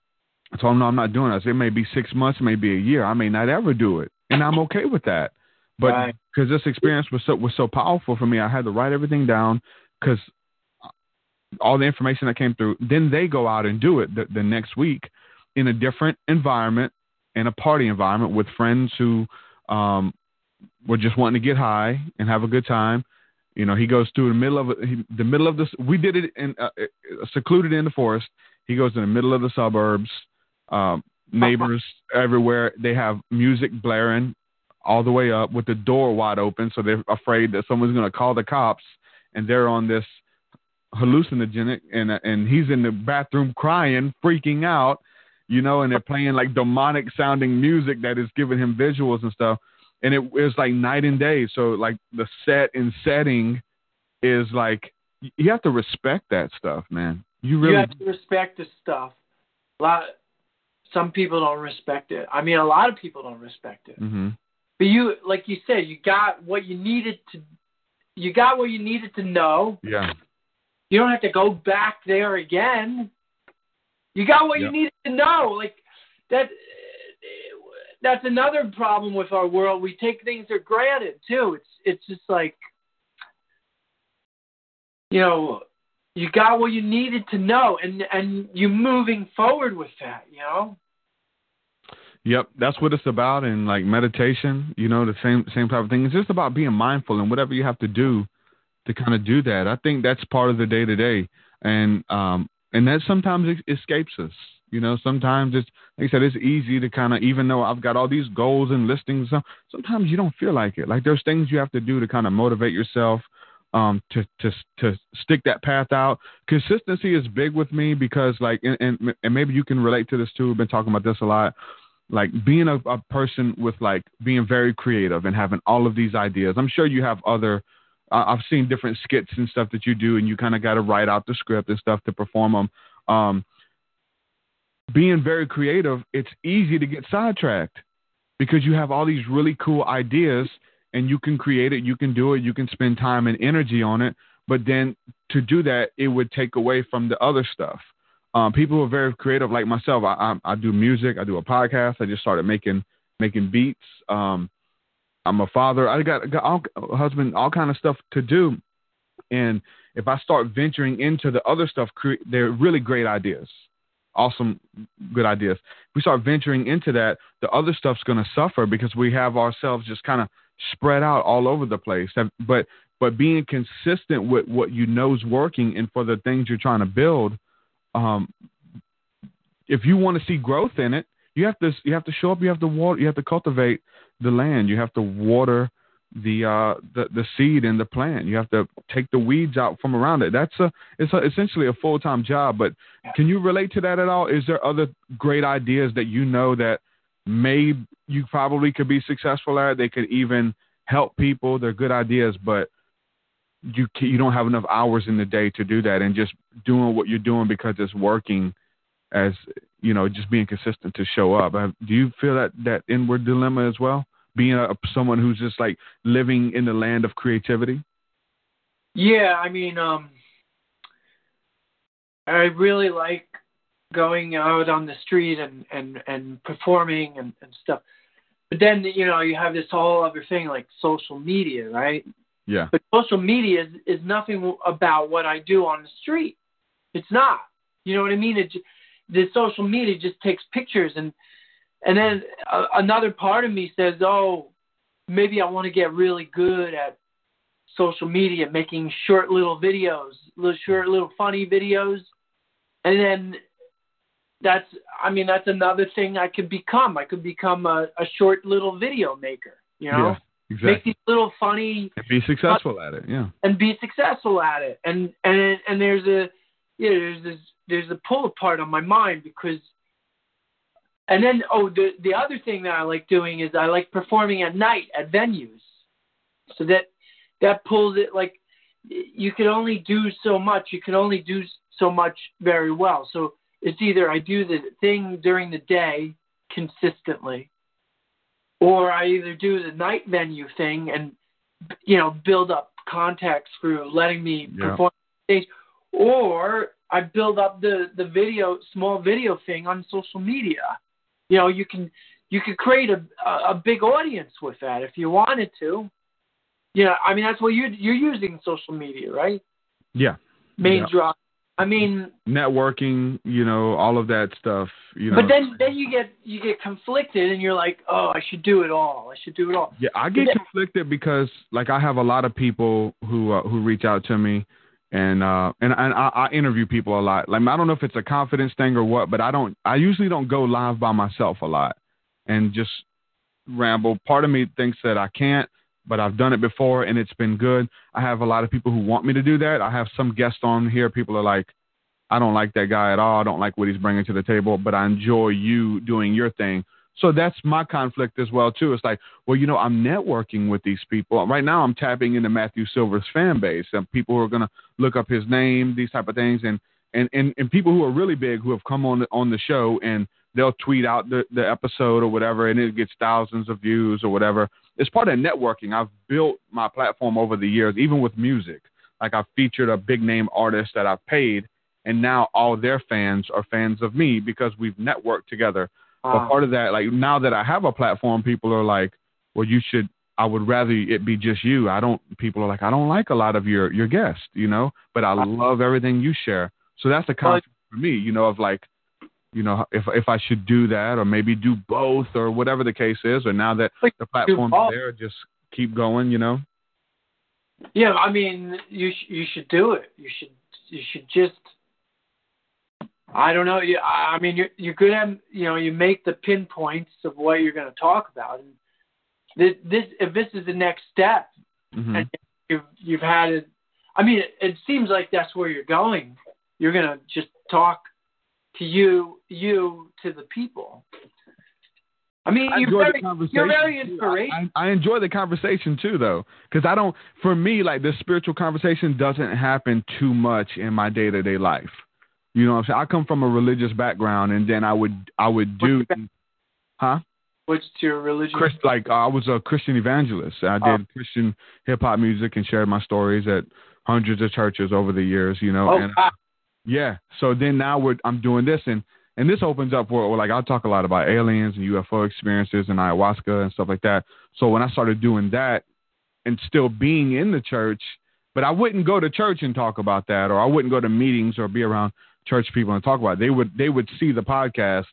S2: I told them no, I'm not doing it. I said, it may be six months, it may be a year. I may not ever do it, and I'm okay with that. But
S3: Right.
S2: because this experience was so was so powerful for me, I had to write everything down because all the information that came through. Then they go out and do it the, the next week in a different environment, in a party environment with friends who um, were just wanting to get high and have a good time. You know, he goes through the middle of he, the middle of this. We did it in uh, uh, secluded in the forest. He goes in the middle of the suburbs. Um, neighbors everywhere. They have music blaring all the way up with the door wide open, so they're afraid that someone's going to call the cops. And they're on this hallucinogenic, and and he's in the bathroom crying, freaking out. You know, and they're playing like demonic sounding music that is giving him visuals and stuff and it was like night and day. So like the set and setting is like you have to respect that stuff, man. You really
S3: you have to respect the stuff. A lot. Some people don't respect it. I mean, a lot of people don't respect it.
S2: hmm
S3: But you, like you said, you got what you needed to. You got what you needed to know.
S2: Yeah.
S3: You don't have to go back there again. You got what you needed to know. Like that. That's another problem with our world. We take things for granted too. It's it's just like, you know, you got what you needed to know, and and you moving forward with that. You know.
S2: Yep, that's what it's about. And like meditation, you know, the same same type of thing. It's just about being mindful and whatever you have to do to kind of do that. I think that's part of the day to day, and um, and that sometimes it escapes us. You know, sometimes it's like I said, it's easy to kind of even though I've got all these goals and listings. some- Sometimes you don't feel like it. Like there's things you have to do to kind of motivate yourself um, to to to stick that path out. Consistency is big with me because like and and, and maybe you can relate to this too. We've been talking about this a lot. Like being a, a person with like being very creative and having all of these ideas. I'm sure you have other. I've seen different skits and stuff that you do, and you kind of got to write out the script and stuff to perform them. Um, being very creative, it's easy to get sidetracked because you have all these really cool ideas and you can create it, you can do it, you can spend time and energy on it. But then to do that, it would take away from the other stuff. Um, people who are very creative, like myself, I, I, I do music, I do a podcast, I just started making making beats. Um, I'm a father, I got, got all, husband, all kind of stuff to do. And if I start venturing into the other stuff, cre- they're really great ideas awesome, good ideas. If we start venturing into that, the other stuff's going to suffer because we have ourselves just kind of spread out all over the place. But but being consistent with what you know is working and for the things you're trying to build, um, if you want to see growth in it, you have to you have to show up. You have to water. You have to cultivate the land. You have to water the uh the the seed in the plant. You have to take the weeds out from around it. That's a it's a, essentially a full time job. But can you relate to that at all? Is there other great ideas that you know that may you probably could be successful at? They could even help people. They're good ideas, but you you don't have enough hours in the day to do that, and just doing what you're doing because it's working, as you know, just being consistent to show up. Do you feel that that inward dilemma as well? Being a, someone who's just like living in the land of creativity.
S3: Yeah, I mean, um, I really like going out on the street and and and performing and, and stuff. But then you know you have this whole other thing like social media, right?
S2: Yeah.
S3: But social media is, is nothing about what I do on the street. It's not. You know what I mean? It the social media just takes pictures and and then uh, another part of me says, "Oh, maybe I want to get really good at social media, making short little videos, little short little funny videos." And then that's I mean that's another thing I could become. I could become a, a short little video maker. You know,
S2: yeah, exactly.
S3: make these little funny
S2: and be successful at it. Yeah,
S3: and be successful at it. And and and there's a yeah there's this there's a pull apart on my mind because. And then, oh, the the other thing that I like doing is I like performing at night at venues, so that that pulls it like you can only do so much. You can only do so much very well. So it's either I do the thing during the day consistently, or I either do the night venue thing and you know build up contacts through letting me
S2: yeah.
S3: perform stage, or I build up the the video small video thing on social media. You know, you can you could create a a big audience with that if you wanted to. You know, I mean that's what you you're using social media, right?
S2: Yeah.
S3: Main
S2: yeah.
S3: draw. I mean,
S2: networking, you know, all of that stuff. You know,
S3: but then then you get you get conflicted, and you're like, oh, I should do it all. I should do it all.
S2: Yeah, I get then, conflicted because like I have a lot of people who uh, who reach out to me, and uh and and I, I interview people a lot. Like I don't know if it's a confidence thing or what, but I don't. I usually don't go live by myself a lot, and just ramble. Part of me thinks that I can't but I've done it before and it's been good. I have a lot of people who want me to do that. I have some guests on here. People are like, I don't like that guy at all. I don't like what he's bringing to the table, but I enjoy you doing your thing. So that's my conflict as well too. It's like, well, you know, I'm networking with these people right now. I'm tapping into Matthew Silver's fan base and people who are going to look up his name, these type of things, and and and and people who are really big who have come on on the show and they'll tweet out the the episode or whatever, and it gets thousands of views or whatever it's part of networking. I've built my platform over the years, even with music. Like I've featured a big name artist that I've paid, and now all their fans are fans of me because we've networked together. Wow. But part of that, like now that I have a platform, people are like, "Well, you should." I would rather it be just you. I don't. People are like, I don't like a lot of your your guests, you know, but I love everything you share. So that's the concept for me, you know, of like you know, if if I should do that or maybe do both or whatever the case is, or now that
S3: like,
S2: the platform's there, just keep going, you know.
S3: Yeah, I mean, you sh- you should do it. You should you should just. I don't know. You, I mean, you're you're good at you know you make the pinpoints of what you're going to talk about, and this, this if this is the next step,
S2: mm-hmm.
S3: and you've you've had it. I mean, it, it seems like that's where you're going. You're going to just talk to you you to the people. I mean, I you're, very, you're very inspirational.
S2: I, I, enjoy the conversation too, though, because I don't. For me, like this spiritual conversation doesn't happen too much in my day to day life. You know what I'm saying? I come from a religious background, and then I would I would do, huh?
S3: What's your religion?
S2: Christ, like I was a Christian evangelist. I oh. did oh. Christian hip hop music and shared my stories at hundreds of churches over the years. You know,
S3: oh,
S2: and yeah. So then now we're I'm doing this and and this opens up for like I'll talk a lot about aliens and UFO experiences and ayahuasca and stuff like that. So when I started doing that and still being in the church, but I wouldn't go to church and talk about that, or I wouldn't go to meetings or be around church people and talk about it. They would they would see the podcast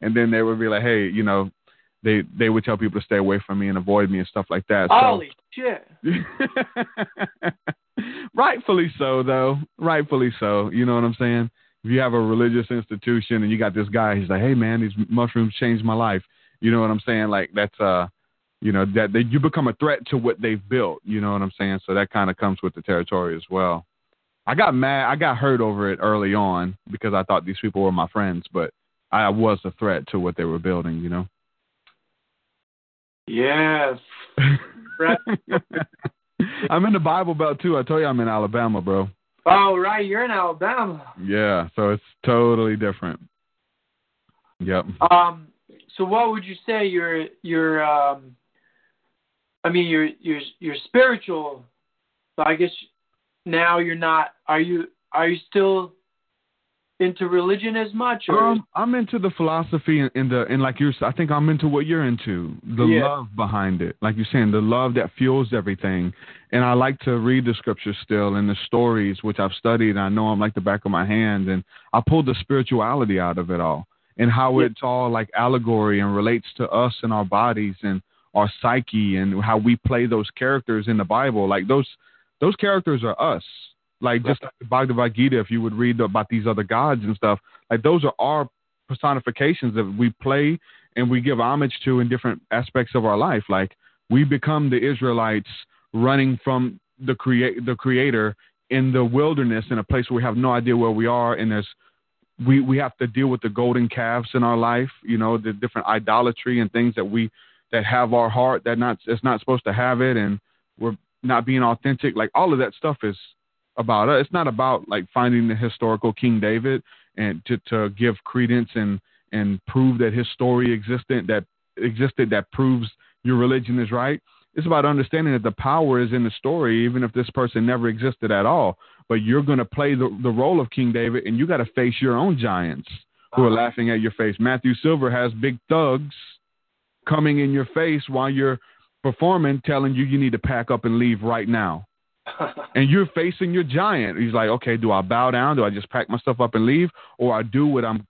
S2: and then they would be like, hey, you know, they they would tell people to stay away from me and avoid me and stuff like that.
S3: Holy so, shit.
S2: Rightfully so, though. Rightfully so. You know what I'm saying? If you have a religious institution and you got this guy, he's like, "Hey, man, these mushrooms changed my life." You know what I'm saying? Like that's uh, you know that, that you become a threat to what they've built. You know what I'm saying? So that kind of comes with the territory as well. I got mad. I got hurt over it early on because I thought these people were my friends, but I was a threat to what they were building. You know.
S3: Yes.
S2: I'm in the Bible Belt too. I told you I'm in Alabama, bro.
S3: Oh, right. You're in Alabama.
S2: Yeah, so it's totally different. Yep.
S3: Um. So, what would you say your your um? I mean, your your your spiritual. So I guess now you're not. Are you are you still into religion as much? Or?
S2: Um, I'm into the philosophy and, and the and like you're. I think I'm into what you're into. The
S3: Yeah.
S2: love behind it, like you're saying, the love that fuels everything. And I like to read the scriptures still and the stories, which I've studied. And I know I'm like the back of my hand, and I pull the spirituality out of it all and how
S3: Yeah.
S2: it's all like allegory and relates to us and our bodies and our psyche and how we play those characters in the Bible. Like those those characters are us. Like just like the Bhagavad Gita, if you would read about these other gods and stuff, like those are our personifications that we play and we give homage to in different aspects of our life. Like we become the Israelites running from the create the creator in the wilderness in a place where we have no idea where we are and there's we we have to deal with the golden calves in our life, you know, the different idolatry and things that we that have our heart that not it's not supposed to have it and we're not being authentic. Like all of that stuff is about us. It's not about like finding the historical King David and to to give credence and and prove that his story existed that existed that proves your religion is right. It's about understanding that the power is in the story, even if this person never existed at all. But you're going to play the, the role of King David, and you got to face your own giants who are laughing at your face. Matthew Silver has big thugs coming in your face while you're performing, telling you you need to pack up and leave right now and you're facing your giant. He's like, okay, do I bow down? Do I just pack my stuff up and leave, or I do what I'm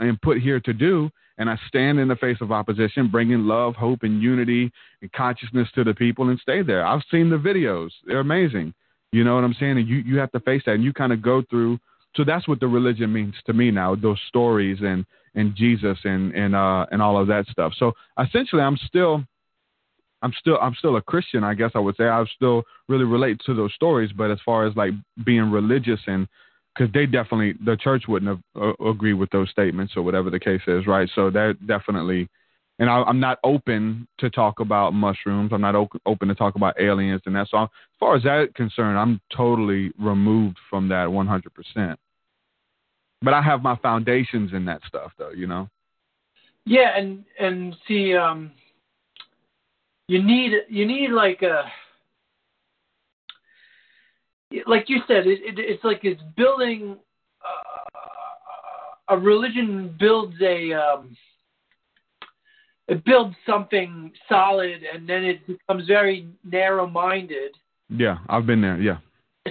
S2: am put here to do, and I stand in the face of opposition, bringing love, hope, and unity and consciousness to the people, and stay there. I've seen the videos; they're amazing. You know what I'm saying? And you you have to face that, and you kind of go through. So that's what the religion means to me now. Those stories and and Jesus and and uh and all of that stuff. So essentially, I'm still I'm still I'm still a Christian, I guess I would say. I still really relate to those stories, but as far as like being religious and because they definitely the church wouldn't have uh, agree with those statements or whatever the case is, right? So they're definitely, and I, I'm not open to talk about mushrooms. I'm not o- open to talk about aliens and that. So as far as that concerned, I'm totally removed from that 100. percent But I have my foundations in that stuff, though. You know.
S3: Yeah, and and see, um, you need you need like a like you said, it, it it's like it's building uh, a religion builds a um, it builds something solid, and then it becomes very narrow minded.
S2: Yeah, I've been there. Yeah.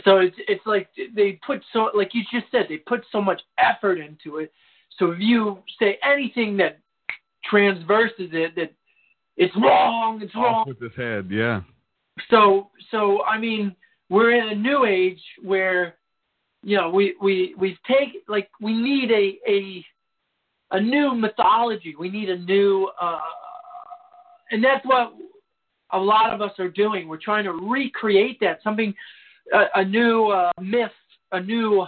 S3: So it's it's like they put so like you just said they put so much effort into it. So if you say anything that transverses it, that it's wrong, it's wrong.
S2: Off with his head. Yeah.
S3: So so I mean we're in a new age where you know we we we take like we need a a a new mythology. We need a new uh, and that's what a lot of us are doing. We're trying to recreate that something a, a new uh, myth, a new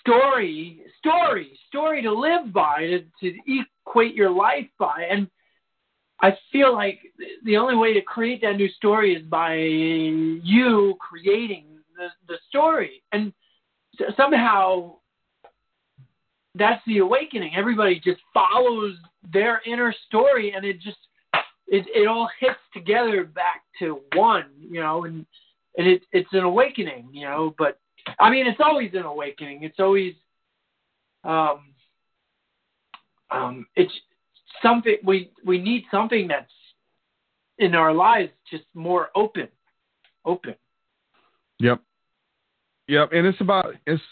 S3: story, story, story to live by, to, to equate your life by. And I feel like the only way to create that new story is by you creating the, the story. And somehow that's the awakening. Everybody just follows their inner story and it just it, it all hits together back to one, you know, and and it it's an awakening, you know, but I mean it's always an awakening. It's always um um it's something we we need something that's in our lives just more open. Open.
S2: Yep. Yep. And it's about it's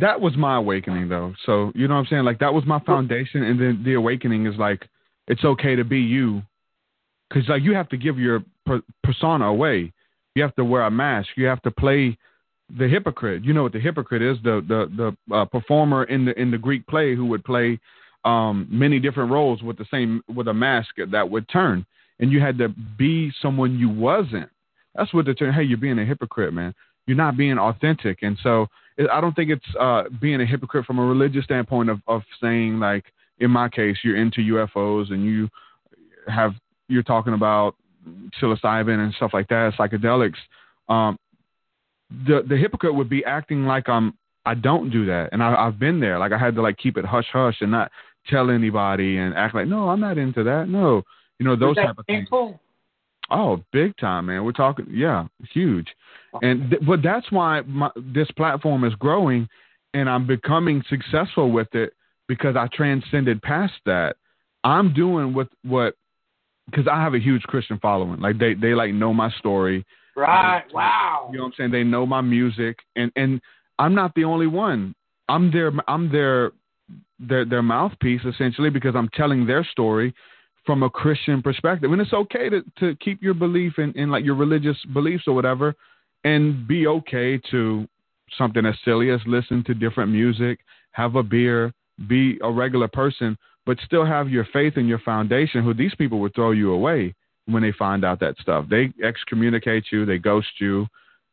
S2: that was my awakening though. So you know what I'm saying? Like that was my foundation, and then the awakening is like it's okay to be you, because like you have to give your per- persona away. You have to wear a mask. You have to play the hypocrite. You know what the hypocrite is? The the the uh, performer in the in the Greek play who would play um, many different roles with the same with a mask that would turn, and you had to be someone you wasn't. That's what the term. Hey, you're being a hypocrite, man. You're not being authentic, and so it, I don't think it's uh, being a hypocrite from a religious standpoint of of saying like, in my case, you're into UFOs and you have you're talking about psilocybin and stuff like that, psychedelics. um, the the hypocrite would be acting like I'm I don't do that, and I, I've been there. Like I had to like keep it hush hush and not tell anybody and act like no, I'm not into that. No, you know those type of
S3: painful?
S2: things. Oh, big time, man. We're talking, yeah, huge. And th- but that's why my, this platform is growing, and I'm becoming successful with it because I transcended past that. I'm doing what what because I have a huge Christian following. Like they they like know my story.
S3: Right. Wow.
S2: You know what I'm saying? They know my music, and and I'm not the only one. I'm their I'm their their their mouthpiece essentially because I'm telling their story from a Christian perspective. And it's okay to to keep your belief in, in like your religious beliefs or whatever, and be okay to something as silly as listen to different music, have a beer, be a regular person, but still have your faith and your foundation. Who these people would throw you away when they find out that stuff. They excommunicate you, they ghost you,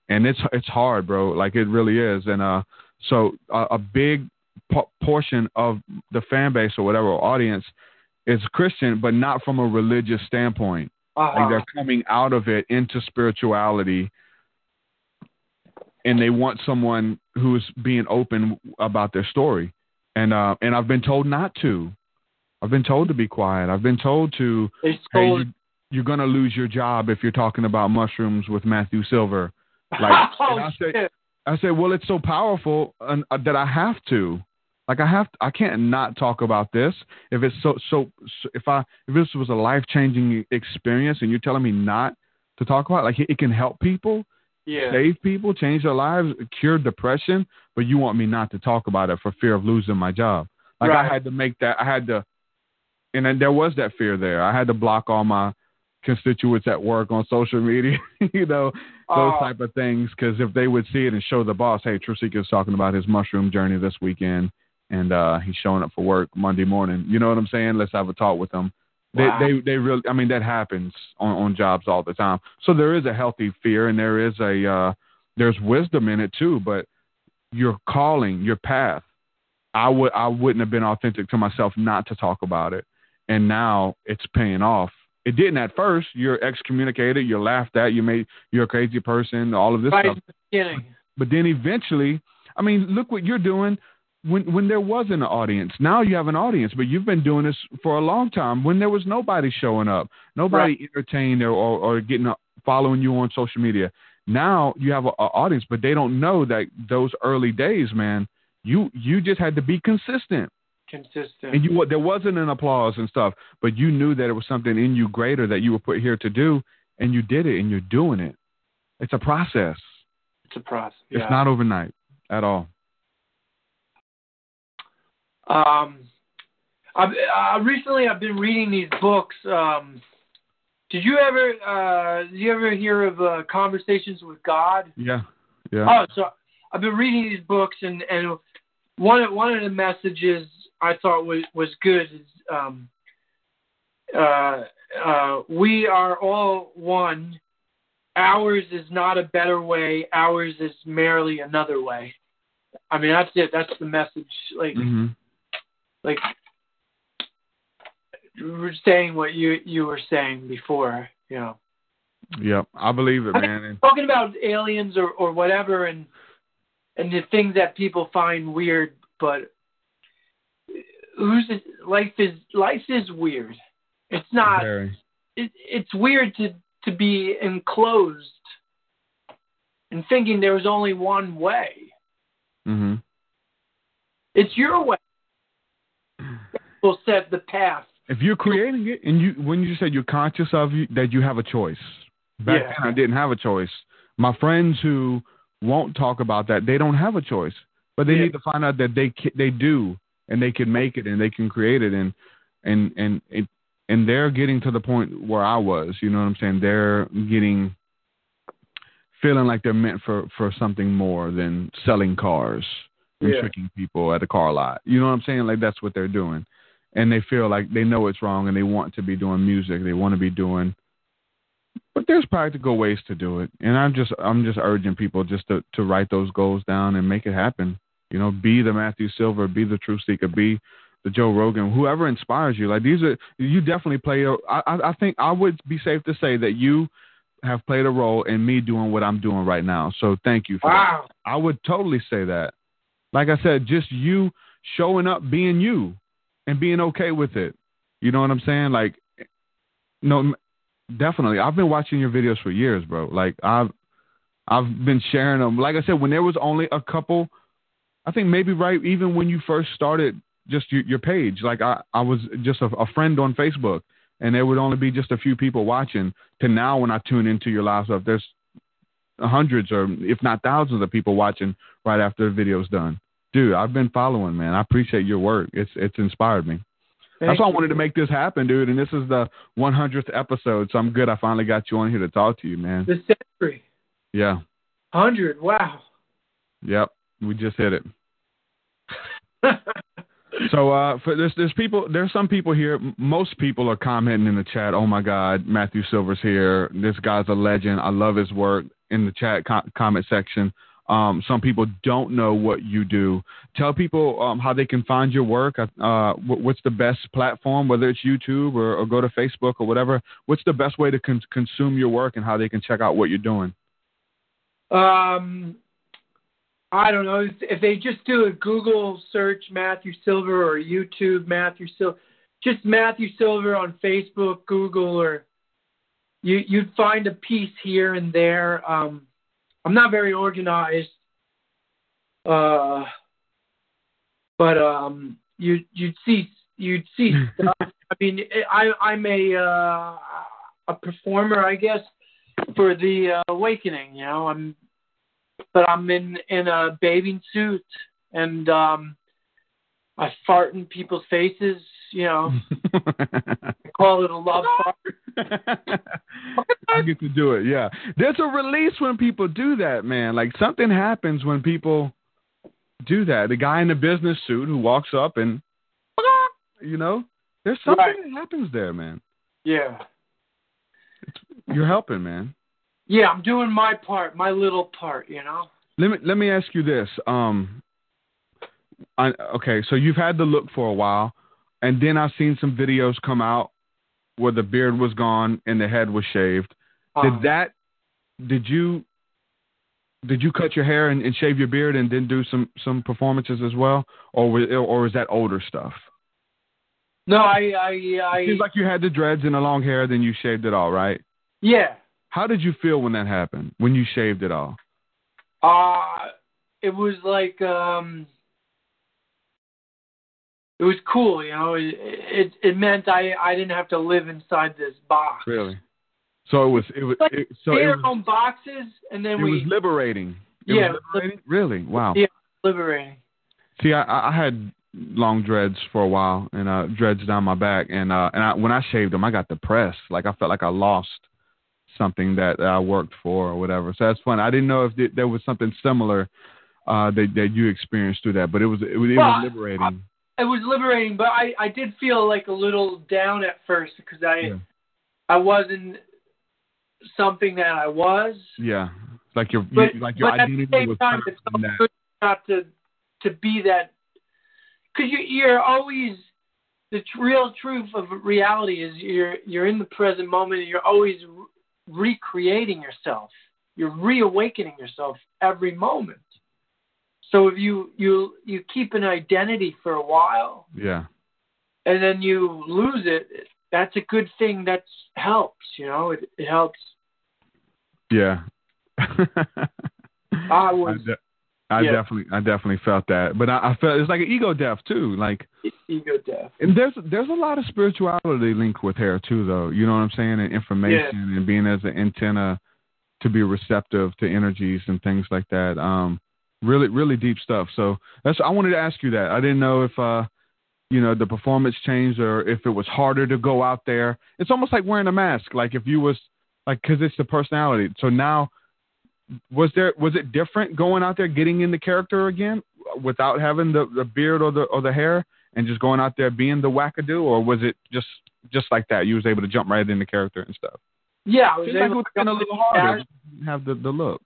S2: and it's it's hard, bro. Like it really is. And uh, so a, a big po- portion of the fan base or whatever or audience is Christian, but not from a religious standpoint.
S3: Uh-huh.
S2: Like they're coming out of it into spirituality, and they want someone who's being open about their story. And uh, and I've been told not to. I've been told to be quiet. I've been told to.
S3: They
S2: Hey,
S3: stole.
S2: you, you're gonna lose your job if you're talking about mushrooms with Matthew Silver. Like,
S3: oh,
S2: I say. I said, well, it's so powerful and, uh, that I have to. Like I have, I can't not talk about this. If it's so, so, so if I, if this was a life changing experience, and you're telling me not to talk about, it, like it, it can help people,
S3: Yeah.
S2: save people, change their lives, cure depression, but you want me not to talk about it for fear of losing my job. Like
S3: Right.
S2: I had to make that. I had to, and then there was that fear there. I had to block all my constituents at work on social media, you know, those
S3: Oh.
S2: type of things. Because if they would see it and show the boss, hey, TruthSeekah's talking about his mushroom journey this weekend, and uh, he's showing up for work Monday morning. You know what I'm saying? Let's have a talk with them. They,
S3: Wow.
S2: they, they really. I mean, that happens on, on jobs all the time. So there is a healthy fear, and there is a uh, there's wisdom in it too. But your calling, your path, I would I wouldn't have been authentic to myself not to talk about it, and now it's paying off. It didn't at first. You're excommunicated. You're laughed at. You made you're a crazy person. All of this
S3: right
S2: stuff.
S3: the.
S2: But then eventually, I mean, look what you're doing. When when there wasn't an audience, now you have an audience. But you've been doing this for a long time. When there was nobody showing up, nobody entertained or, or or getting a, following you on social media. Now you have an audience, but they don't know that those early days, man. You you just had to be consistent,
S3: Consistent.
S2: and you there wasn't an applause and stuff, but you knew that it was something in you greater that you were put here to do, and you did it, and you're doing it. It's a process.
S3: it's a process.
S2: It's not overnight at all.
S3: Um, I've, uh, recently I've been reading these books. Um, did you ever, uh, did you ever hear of uh, Conversations with God?
S2: Yeah, yeah.
S3: Oh, so I've been reading these books, and and one one of the messages I thought was was good is um, uh, uh, we are all one. Ours is not a better way. Ours is merely another way. I mean, that's it. That's the message. Like,
S2: hmm
S3: like we're saying what you you were saying before. You know,
S2: Yep, I believe it,
S3: I
S2: man. And
S3: talking about aliens or or whatever, and and the things that people find weird, but who's life is life is weird. It's not.
S2: very.
S3: It, it's weird to to be enclosed and thinking there was only one way.
S2: hmm
S3: It's your way. Will set the path.
S2: If you're creating it, and you when you said you're conscious of you, that you have a choice. Back
S3: Yeah.
S2: then, I didn't have a choice. My friends who won't talk about that, they don't have a choice, but they
S3: Yeah.
S2: need to find out that they they do, and they can make it, and they can create it, and and and it, and they're getting to the point where I was. You know what I'm saying? They're getting feeling like they're meant for for something more than selling cars and
S3: Yeah.
S2: tricking people at a car lot. You know what I'm saying? Like that's what they're doing. And they feel like they know it's wrong and they want to be doing music. They want to be doing but there's practical ways to do it. And I'm just I'm just urging people just to, to write those goals down and make it happen. You know, be the Matthew Silver, be the TruthSeekah, be the Joe Rogan, whoever inspires you. Like these are you definitely play. a- I think I would be safe to say that you have played a role in me doing what I'm doing right now. So thank you for
S3: Wow.
S2: that. I would totally say that. Like I said, just you showing up, being you, and being okay with it. You know what I'm saying? Like, no, definitely. I've been watching your videos for years, bro. Like I've I've been sharing them. Like I said, when there was only a couple, I think maybe right even when you first started just your, your page. Like I I was just a, a friend on Facebook, and there would only be just a few people watching. To now, when I tune into your live stuff, there's hundreds or if not thousands of people watching right after the video's done. Dude, I've been following, man. I appreciate your work. It's it's inspired me. That's
S3: Thank
S2: why I wanted to make this happen, dude. And this is the 100th episode, so I'm good. I finally got you on here to talk to you, man.
S3: the century.
S2: Yeah,
S3: Hundred. Wow.
S2: yep. We just hit it. So, uh, for there's there's people there's some people here. Most people are commenting in the chat. Oh my God, Matthew Silver's here. This guy's a legend. I love his work. In the chat co- comment section, um, some people don't know what you do. Tell people um, how they can find your work. Uh, what's the best platform, whether it's YouTube or, or go to Facebook or whatever. What's the best way to con- consume your work and how they can check out what you're doing?
S3: Um, I don't know if, if they just do a Google search Matthew Silver or YouTube Matthew Silver, just Matthew Silver on Facebook, Google, or you you'd find a piece here and there. Um, I'm not very organized, uh, but um, you you'd see you'd see stuff. I mean, I I'm a uh, a performer, I guess, for the uh, awakening. You know, I'm but I'm in in a bathing suit and um I fart in people's faces, you know. I call it a love fart.
S2: I get to do it. Yeah, there's a release when people do that, man. Like something happens when people do that. The guy in the business suit who walks up and, you know, there's something
S3: Right.
S2: that happens there, man.
S3: Yeah.
S2: You're helping, man.
S3: Yeah, I'm doing my part, my little part, you know.
S2: Let me let me ask you this. Um, I, okay, so you've had the look for a while, and then I've seen some videos come out where the beard was gone and the head was shaved.
S3: Um,
S2: Did that? Did you? Did you cut your hair and, and shave your beard and then do some some performances as well, or was, or is that older stuff?
S3: no, I I I
S2: It seems like you had the dreads and the long hair, then you shaved it all, right?
S3: yeah.
S2: How did you feel when that happened? When you shaved it all?
S3: Uh it was like um it was cool, you know. It it, it meant I I didn't have to live inside this box.
S2: Really? So it was it was
S3: Like
S2: it, so it was,
S3: our own boxes and then
S2: it
S3: we
S2: was liberating. It
S3: Yeah,
S2: was liberating? Really? Wow.
S3: Yeah. liberating.
S2: See, I, I had long dreads for a while and uh, dreads down my back, and uh, and I, when I shaved them, I got depressed. Like I felt like I lost something that I worked for or whatever. So that's fun. I didn't know if th- there was something similar uh, that that you experienced through that, but it was it was, it
S3: Well,
S2: was liberating.
S3: It was liberating, but I I did feel like a little down at first because I
S2: Yeah.
S3: I wasn't something that I was.
S2: yeah, like your
S3: But,
S2: you, like your
S3: but at the
S2: identity
S3: same
S2: was
S3: time, it's so
S2: that.
S3: good not to to be that because you, you're always the tr- real truth of reality is you're you're in the present moment and you're always re- recreating yourself. You're reawakening yourself every moment. So if you you you keep an identity for a while
S2: Yeah,
S3: and then you lose it, that's a good thing. That helps. You know, it it helps.
S2: yeah.
S3: I was
S2: de- I
S3: yeah.
S2: definitely, I definitely felt that, but I, I felt it's like an ego death too. Like,
S3: ego death.
S2: and there's there's a lot of spirituality linked with hair too, though. You know what I'm saying? And information and being as an antenna to be receptive to energies and things like that. Um, really, really deep stuff. So that's I wanted to ask you that. I didn't know if uh, you know, the performance changed or if it was harder to go out there. It's almost like wearing a mask. Like if you was like, cause it's the personality. So now was there was it different going out there getting in the character again without having the, the beard or the or the hair and just going out there being the wackadoo or was it just just like that you was able to jump right in the character and stuff
S3: Yeah, I was
S2: like it
S3: able
S2: would
S3: to
S2: a little harder have the, the look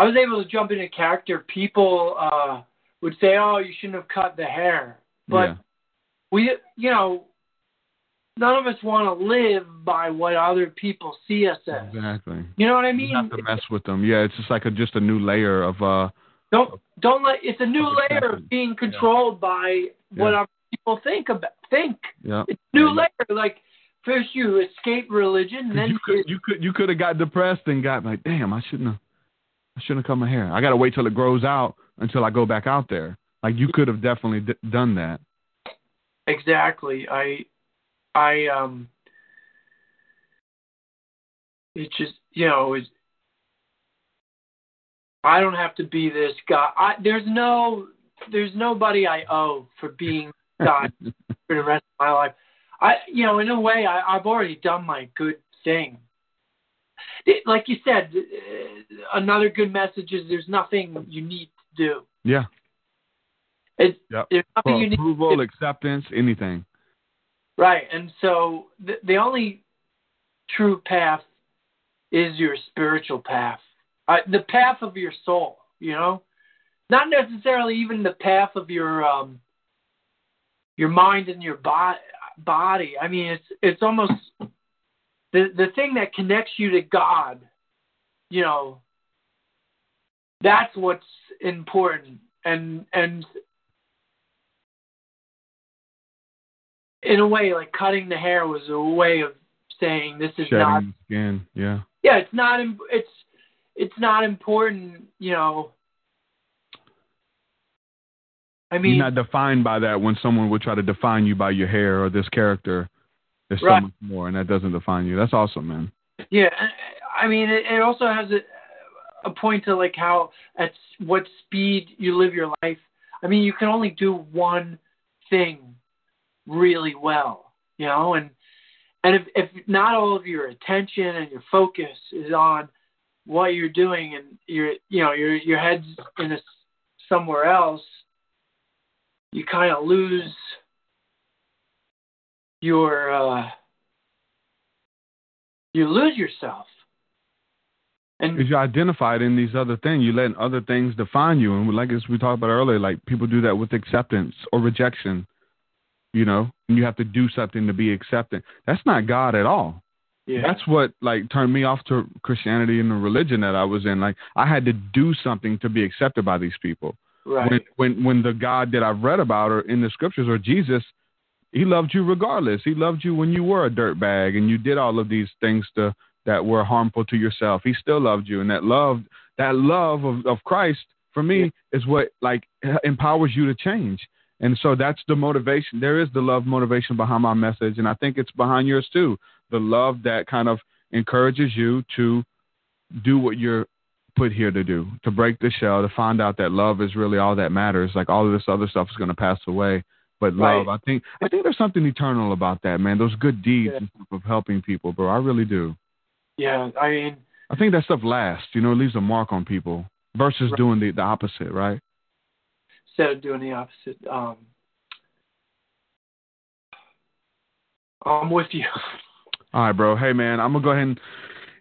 S3: I was able to jump into character. People uh, would say, "Oh, you shouldn't have cut the hair," but
S2: yeah
S3: we, you know, none of us want to live by what other people see us as.
S2: Exactly.
S3: You know what I mean?
S2: have to mess with them. Yeah, it's just like a, just a new layer of uh.
S3: Don't don't let it's a new
S2: Of
S3: layer of being controlled by what
S2: Yeah.
S3: other people think about think.
S2: Yeah.
S3: It's a new
S2: Yeah.
S3: layer. Like first you escape religion, then
S2: you could you could you could have got depressed and got like, damn, I shouldn't have I shouldn't have cut my hair. I got to wait till it grows out until I go back out there. Like you could have definitely d- done that.
S3: Exactly. I I um it just you know, it's I don't have to be this guy. I there's no there's nobody I owe for being God for the rest of my life. I you know, in a way I, I've already done my good thing. It- like you said, uh, another good message is there's nothing you need to do.
S2: Yeah.
S3: It's,
S2: Yep.
S3: There's nothing
S2: For
S3: you need to
S2: approval,
S3: do.
S2: acceptance, anything.
S3: Right, and so the the only true path is your spiritual path, uh, the path of your soul. You know, not necessarily even the path of your um your mind and your bo- body. I mean, it's it's almost the the thing that connects you to God. You know, that's what's important, and and in a way, like cutting the hair was a way of saying this is
S2: Shedding
S3: not.
S2: skin. Yeah.
S3: Yeah, it's not. It's it's not important. You know. I mean,
S2: You're not defined by that when someone would try to define you by your hair or this character. There's
S3: Right.
S2: so much more, and that doesn't define you. That's awesome, man.
S3: yeah. I mean, it, it also has a a point to like how at what speed you live your life. I mean, you can only do one thing really well, you know, and and if if not all of your attention and your focus is on what you're doing and your you know your your head's in a, somewhere else, you kind of lose your uh you lose yourself. And
S2: Because you're identified in these other things. You're letting other things define you. And like as we talked about earlier, like people do that with acceptance or rejection. You know, and you have to do something to be accepted. That's not God at all.
S3: yeah,
S2: That's what like turned me off to Christianity and the religion that I was in. Like I had to do something to be accepted by these people.
S3: right.
S2: When when when the God that I've read about or in the scriptures or Jesus, he loved you regardless. He loved you when you were a dirtbag and you did all of these things to that were harmful to yourself. He still loved you, and that love that love of, of Christ for me is what like empowers you to change. And so that's the motivation. There is the love motivation behind my message, and I think it's behind yours too. The love that kind of encourages you to do what you're put here to do, to break the shell, to find out that love is really all that matters. Like all of this other stuff is going to pass away, but love,
S3: Right.
S2: I think, I think there's something eternal about that, man. Those good deeds
S3: Yeah.
S2: of helping people, bro. I really do.
S3: yeah, I mean,
S2: I think that stuff lasts. You know, it leaves a mark on people versus
S3: Right.
S2: doing the the opposite, right?
S3: instead of doing the opposite. Um, I'm with you.
S2: All right, bro. Hey, man, I'm gonna go ahead and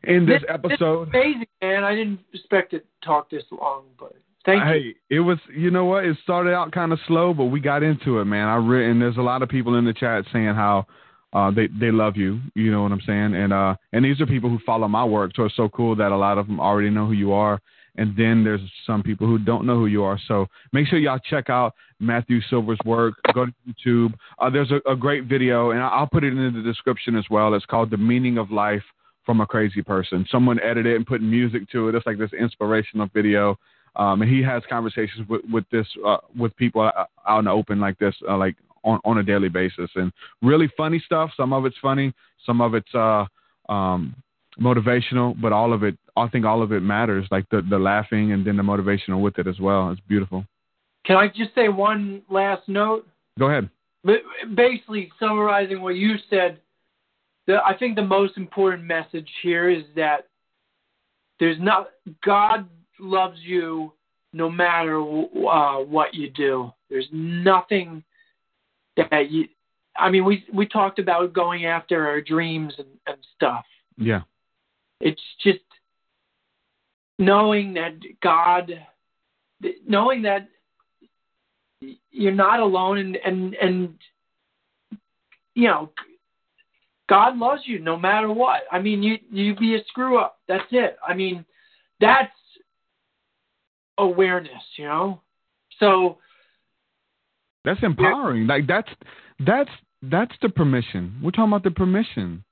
S2: end this
S3: This-
S2: episode.
S3: This is amazing, man. I didn't expect to talk this long, but thank you.
S2: hey, it was. You know what? It started out kind of slow, but we got into it, man. I re- and there's a lot of people in the chat saying how uh, they they love you. You know what I'm saying? And uh, and these are people who follow my work, so it's so cool that a lot of them already know who you are. And then there's some people who don't know who you are. So make sure y'all check out Matthew Silver's work. Go to YouTube. Uh, there's a, a great video, and I'll put it in the description as well. It's called "The Meaning of Life." from a crazy person. Someone edited it and put music to it. It's like this inspirational video. Um, and he has conversations with with this uh, with people out out in the open like this, uh, like on on a daily basis, and really funny stuff. Some of it's funny, some of it's uh, um, motivational, but all of it, I think all of it matters. Like the the laughing and then the motivational with it as well. It's beautiful.
S3: Can I just say one last note?
S2: Go ahead.
S3: But basically, summarizing what you said, the, I think the most important message here is that there's not God loves you no matter uh, what you do. There's nothing that you. I mean, we we talked about going after our dreams and, and stuff.
S2: Yeah.
S3: It's just knowing that God, knowing that you're not alone, and and and you know, God loves you no matter what. I mean, you you be a screw up. That's it. I mean, that's awareness, you know. So
S2: that's empowering. Like that's that's that's the permission. We're talking about the permission.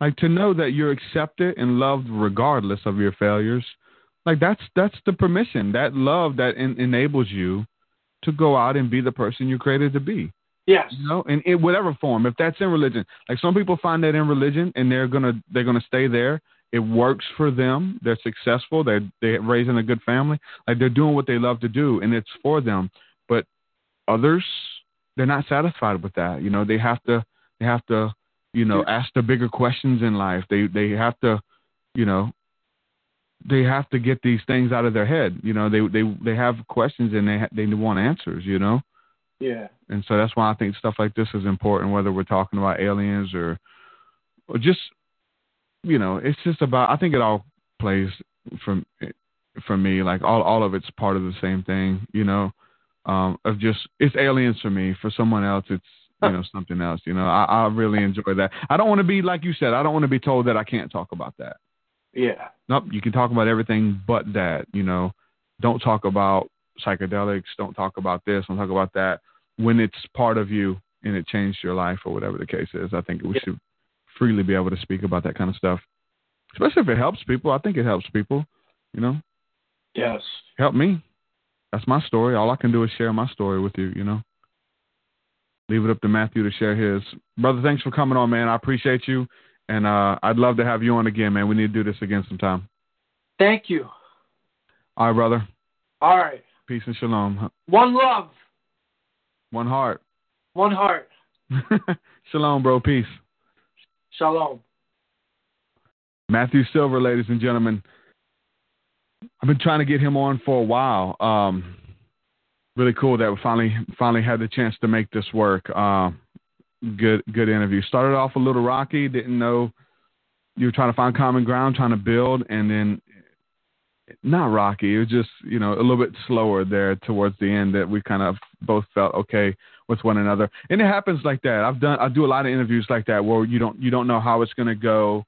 S2: Like to know that you're accepted and loved regardless of your failures. Like that's that's the permission. That love that en- enables you to go out and be the person you're created to be.
S3: Yes.
S2: You know, in, in whatever form. If that's in religion, like some people find that in religion and they're gonna they're gonna stay there. It works for them. They're successful. They're they're raising a good family. Like they're doing what they love to do, and it's for them. But others, they're not satisfied with that. You know, they have to they have to you know ask the bigger questions in life. They they have to you know they have to get these things out of their head. You know, they they they have questions and they ha- they want answers. You know.
S3: Yeah.
S2: And so that's why I think stuff like this is important, whether we're talking about aliens or, or just, you know, it's just about. I think it all plays from for me like all all of it's part of the same thing. You know, um, of just it's aliens for me. For someone else, it's you know something else. You know, I, I really enjoy that. I don't want to be like you said. I don't want to be told that I can't talk about that.
S3: Yeah.
S2: Nope, you can talk about everything but that. You know, don't talk about psychedelics. Don't talk about this. Don't talk about that. When it's part of you and it changed your life or whatever the case is, I think we
S3: Yeah.
S2: should freely be able to speak about that kind of stuff. Especially if it helps people. I think it helps people. You know,
S3: Yes.
S2: help me. That's my story. All I can do is share my story with you. You know. Leave it up to Matthew to share his. Brother, thanks for coming on, man. I appreciate you. And uh, I'd love to have you on again, man. We need to do this again sometime.
S3: Thank you.
S2: All right, brother.
S3: All right.
S2: Peace and shalom.
S3: One love,
S2: One heart.
S3: one heart.
S2: shalom, bro. Peace.
S3: Shalom.
S2: Matthew Silver, ladies and gentlemen. I've been trying to get him on for a while. Um, really cool that we finally finally had the chance to make this work. Uh, good good interview. Started off a little rocky. Didn't know you were trying to find common ground, trying to build, and then not rocky. It was just you know a little bit slower there towards the end that we kind of both felt okay with one another. And it happens like that. I've done I do a lot of interviews like that where you don't you don't know how it's going to go.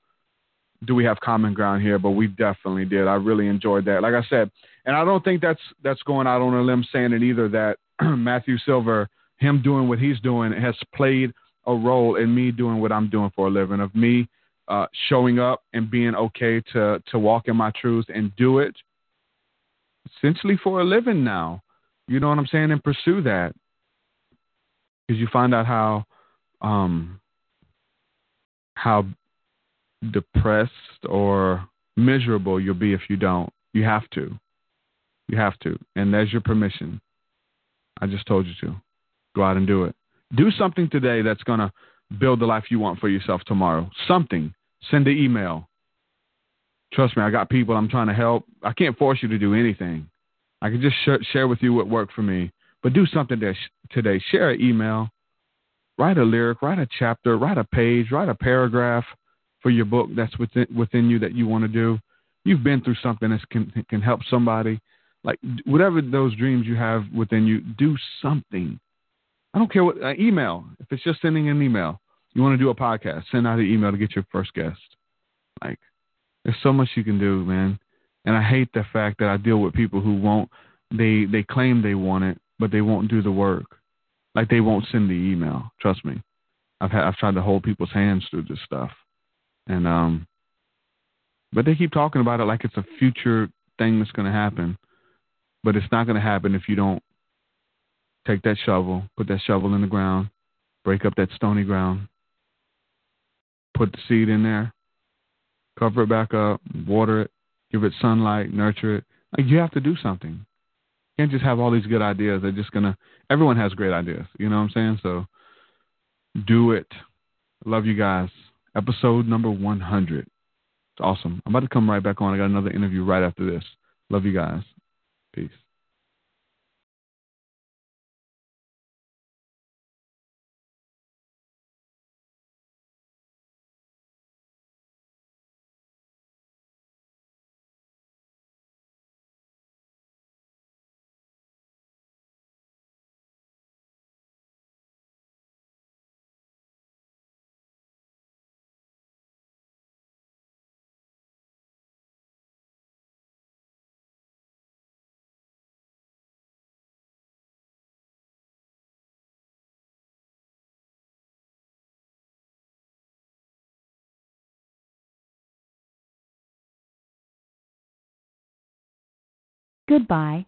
S2: Do we have common ground here? But we definitely did. I really enjoyed that. Like I said, and I don't think that's that's going out on a limb saying it either. That Matthew Silver, him doing what he's doing, has played a role in me doing what I'm doing for a living. Of me uh, showing up and being okay to to walk in my truth and do it essentially for a living now. You know what I'm saying? And pursue that because you find out how um, how depressed or miserable you'll be if you don't. You have to. You have to. And there's your permission. I just told you to. Go out and do it. Do something today that's going to build the life you want for yourself tomorrow. Something. Send an email. Trust me, I got people I'm trying to help. I can't force you to do anything. I can just sh- share with you what worked for me. But do something today. Share an email. Write a lyric. Write a chapter. Write a page. Write a paragraph for your book that's within within you that you want to do. You've been through something that can can help somebody. Like whatever those dreams you have within you, do something. I don't care what uh, email. If it's just sending an email, you want to do a podcast, send out an email to get your first guest. Like there's so much you can do, man. And I hate the fact that I deal with people who won't. They they claim they want it, but they won't do the work. Like they won't send the email. Trust me. I've had I've tried to hold people's hands through this stuff, and um, but they keep talking about it like it's a future thing that's going to happen, but it's not going to happen if you don't take that shovel, put that shovel in the ground, break up that stony ground, put the seed in there, cover it back up, water it, give it sunlight, nurture it. Like you have to do something. Can't just have all these good ideas. They're just gonna. Everyone has great ideas. You know what I'm saying? So do it. Love you guys. Episode number 100. It's awesome. I'm about to come right back on. I got another interview right after this. Love you guys. Peace.
S4: Goodbye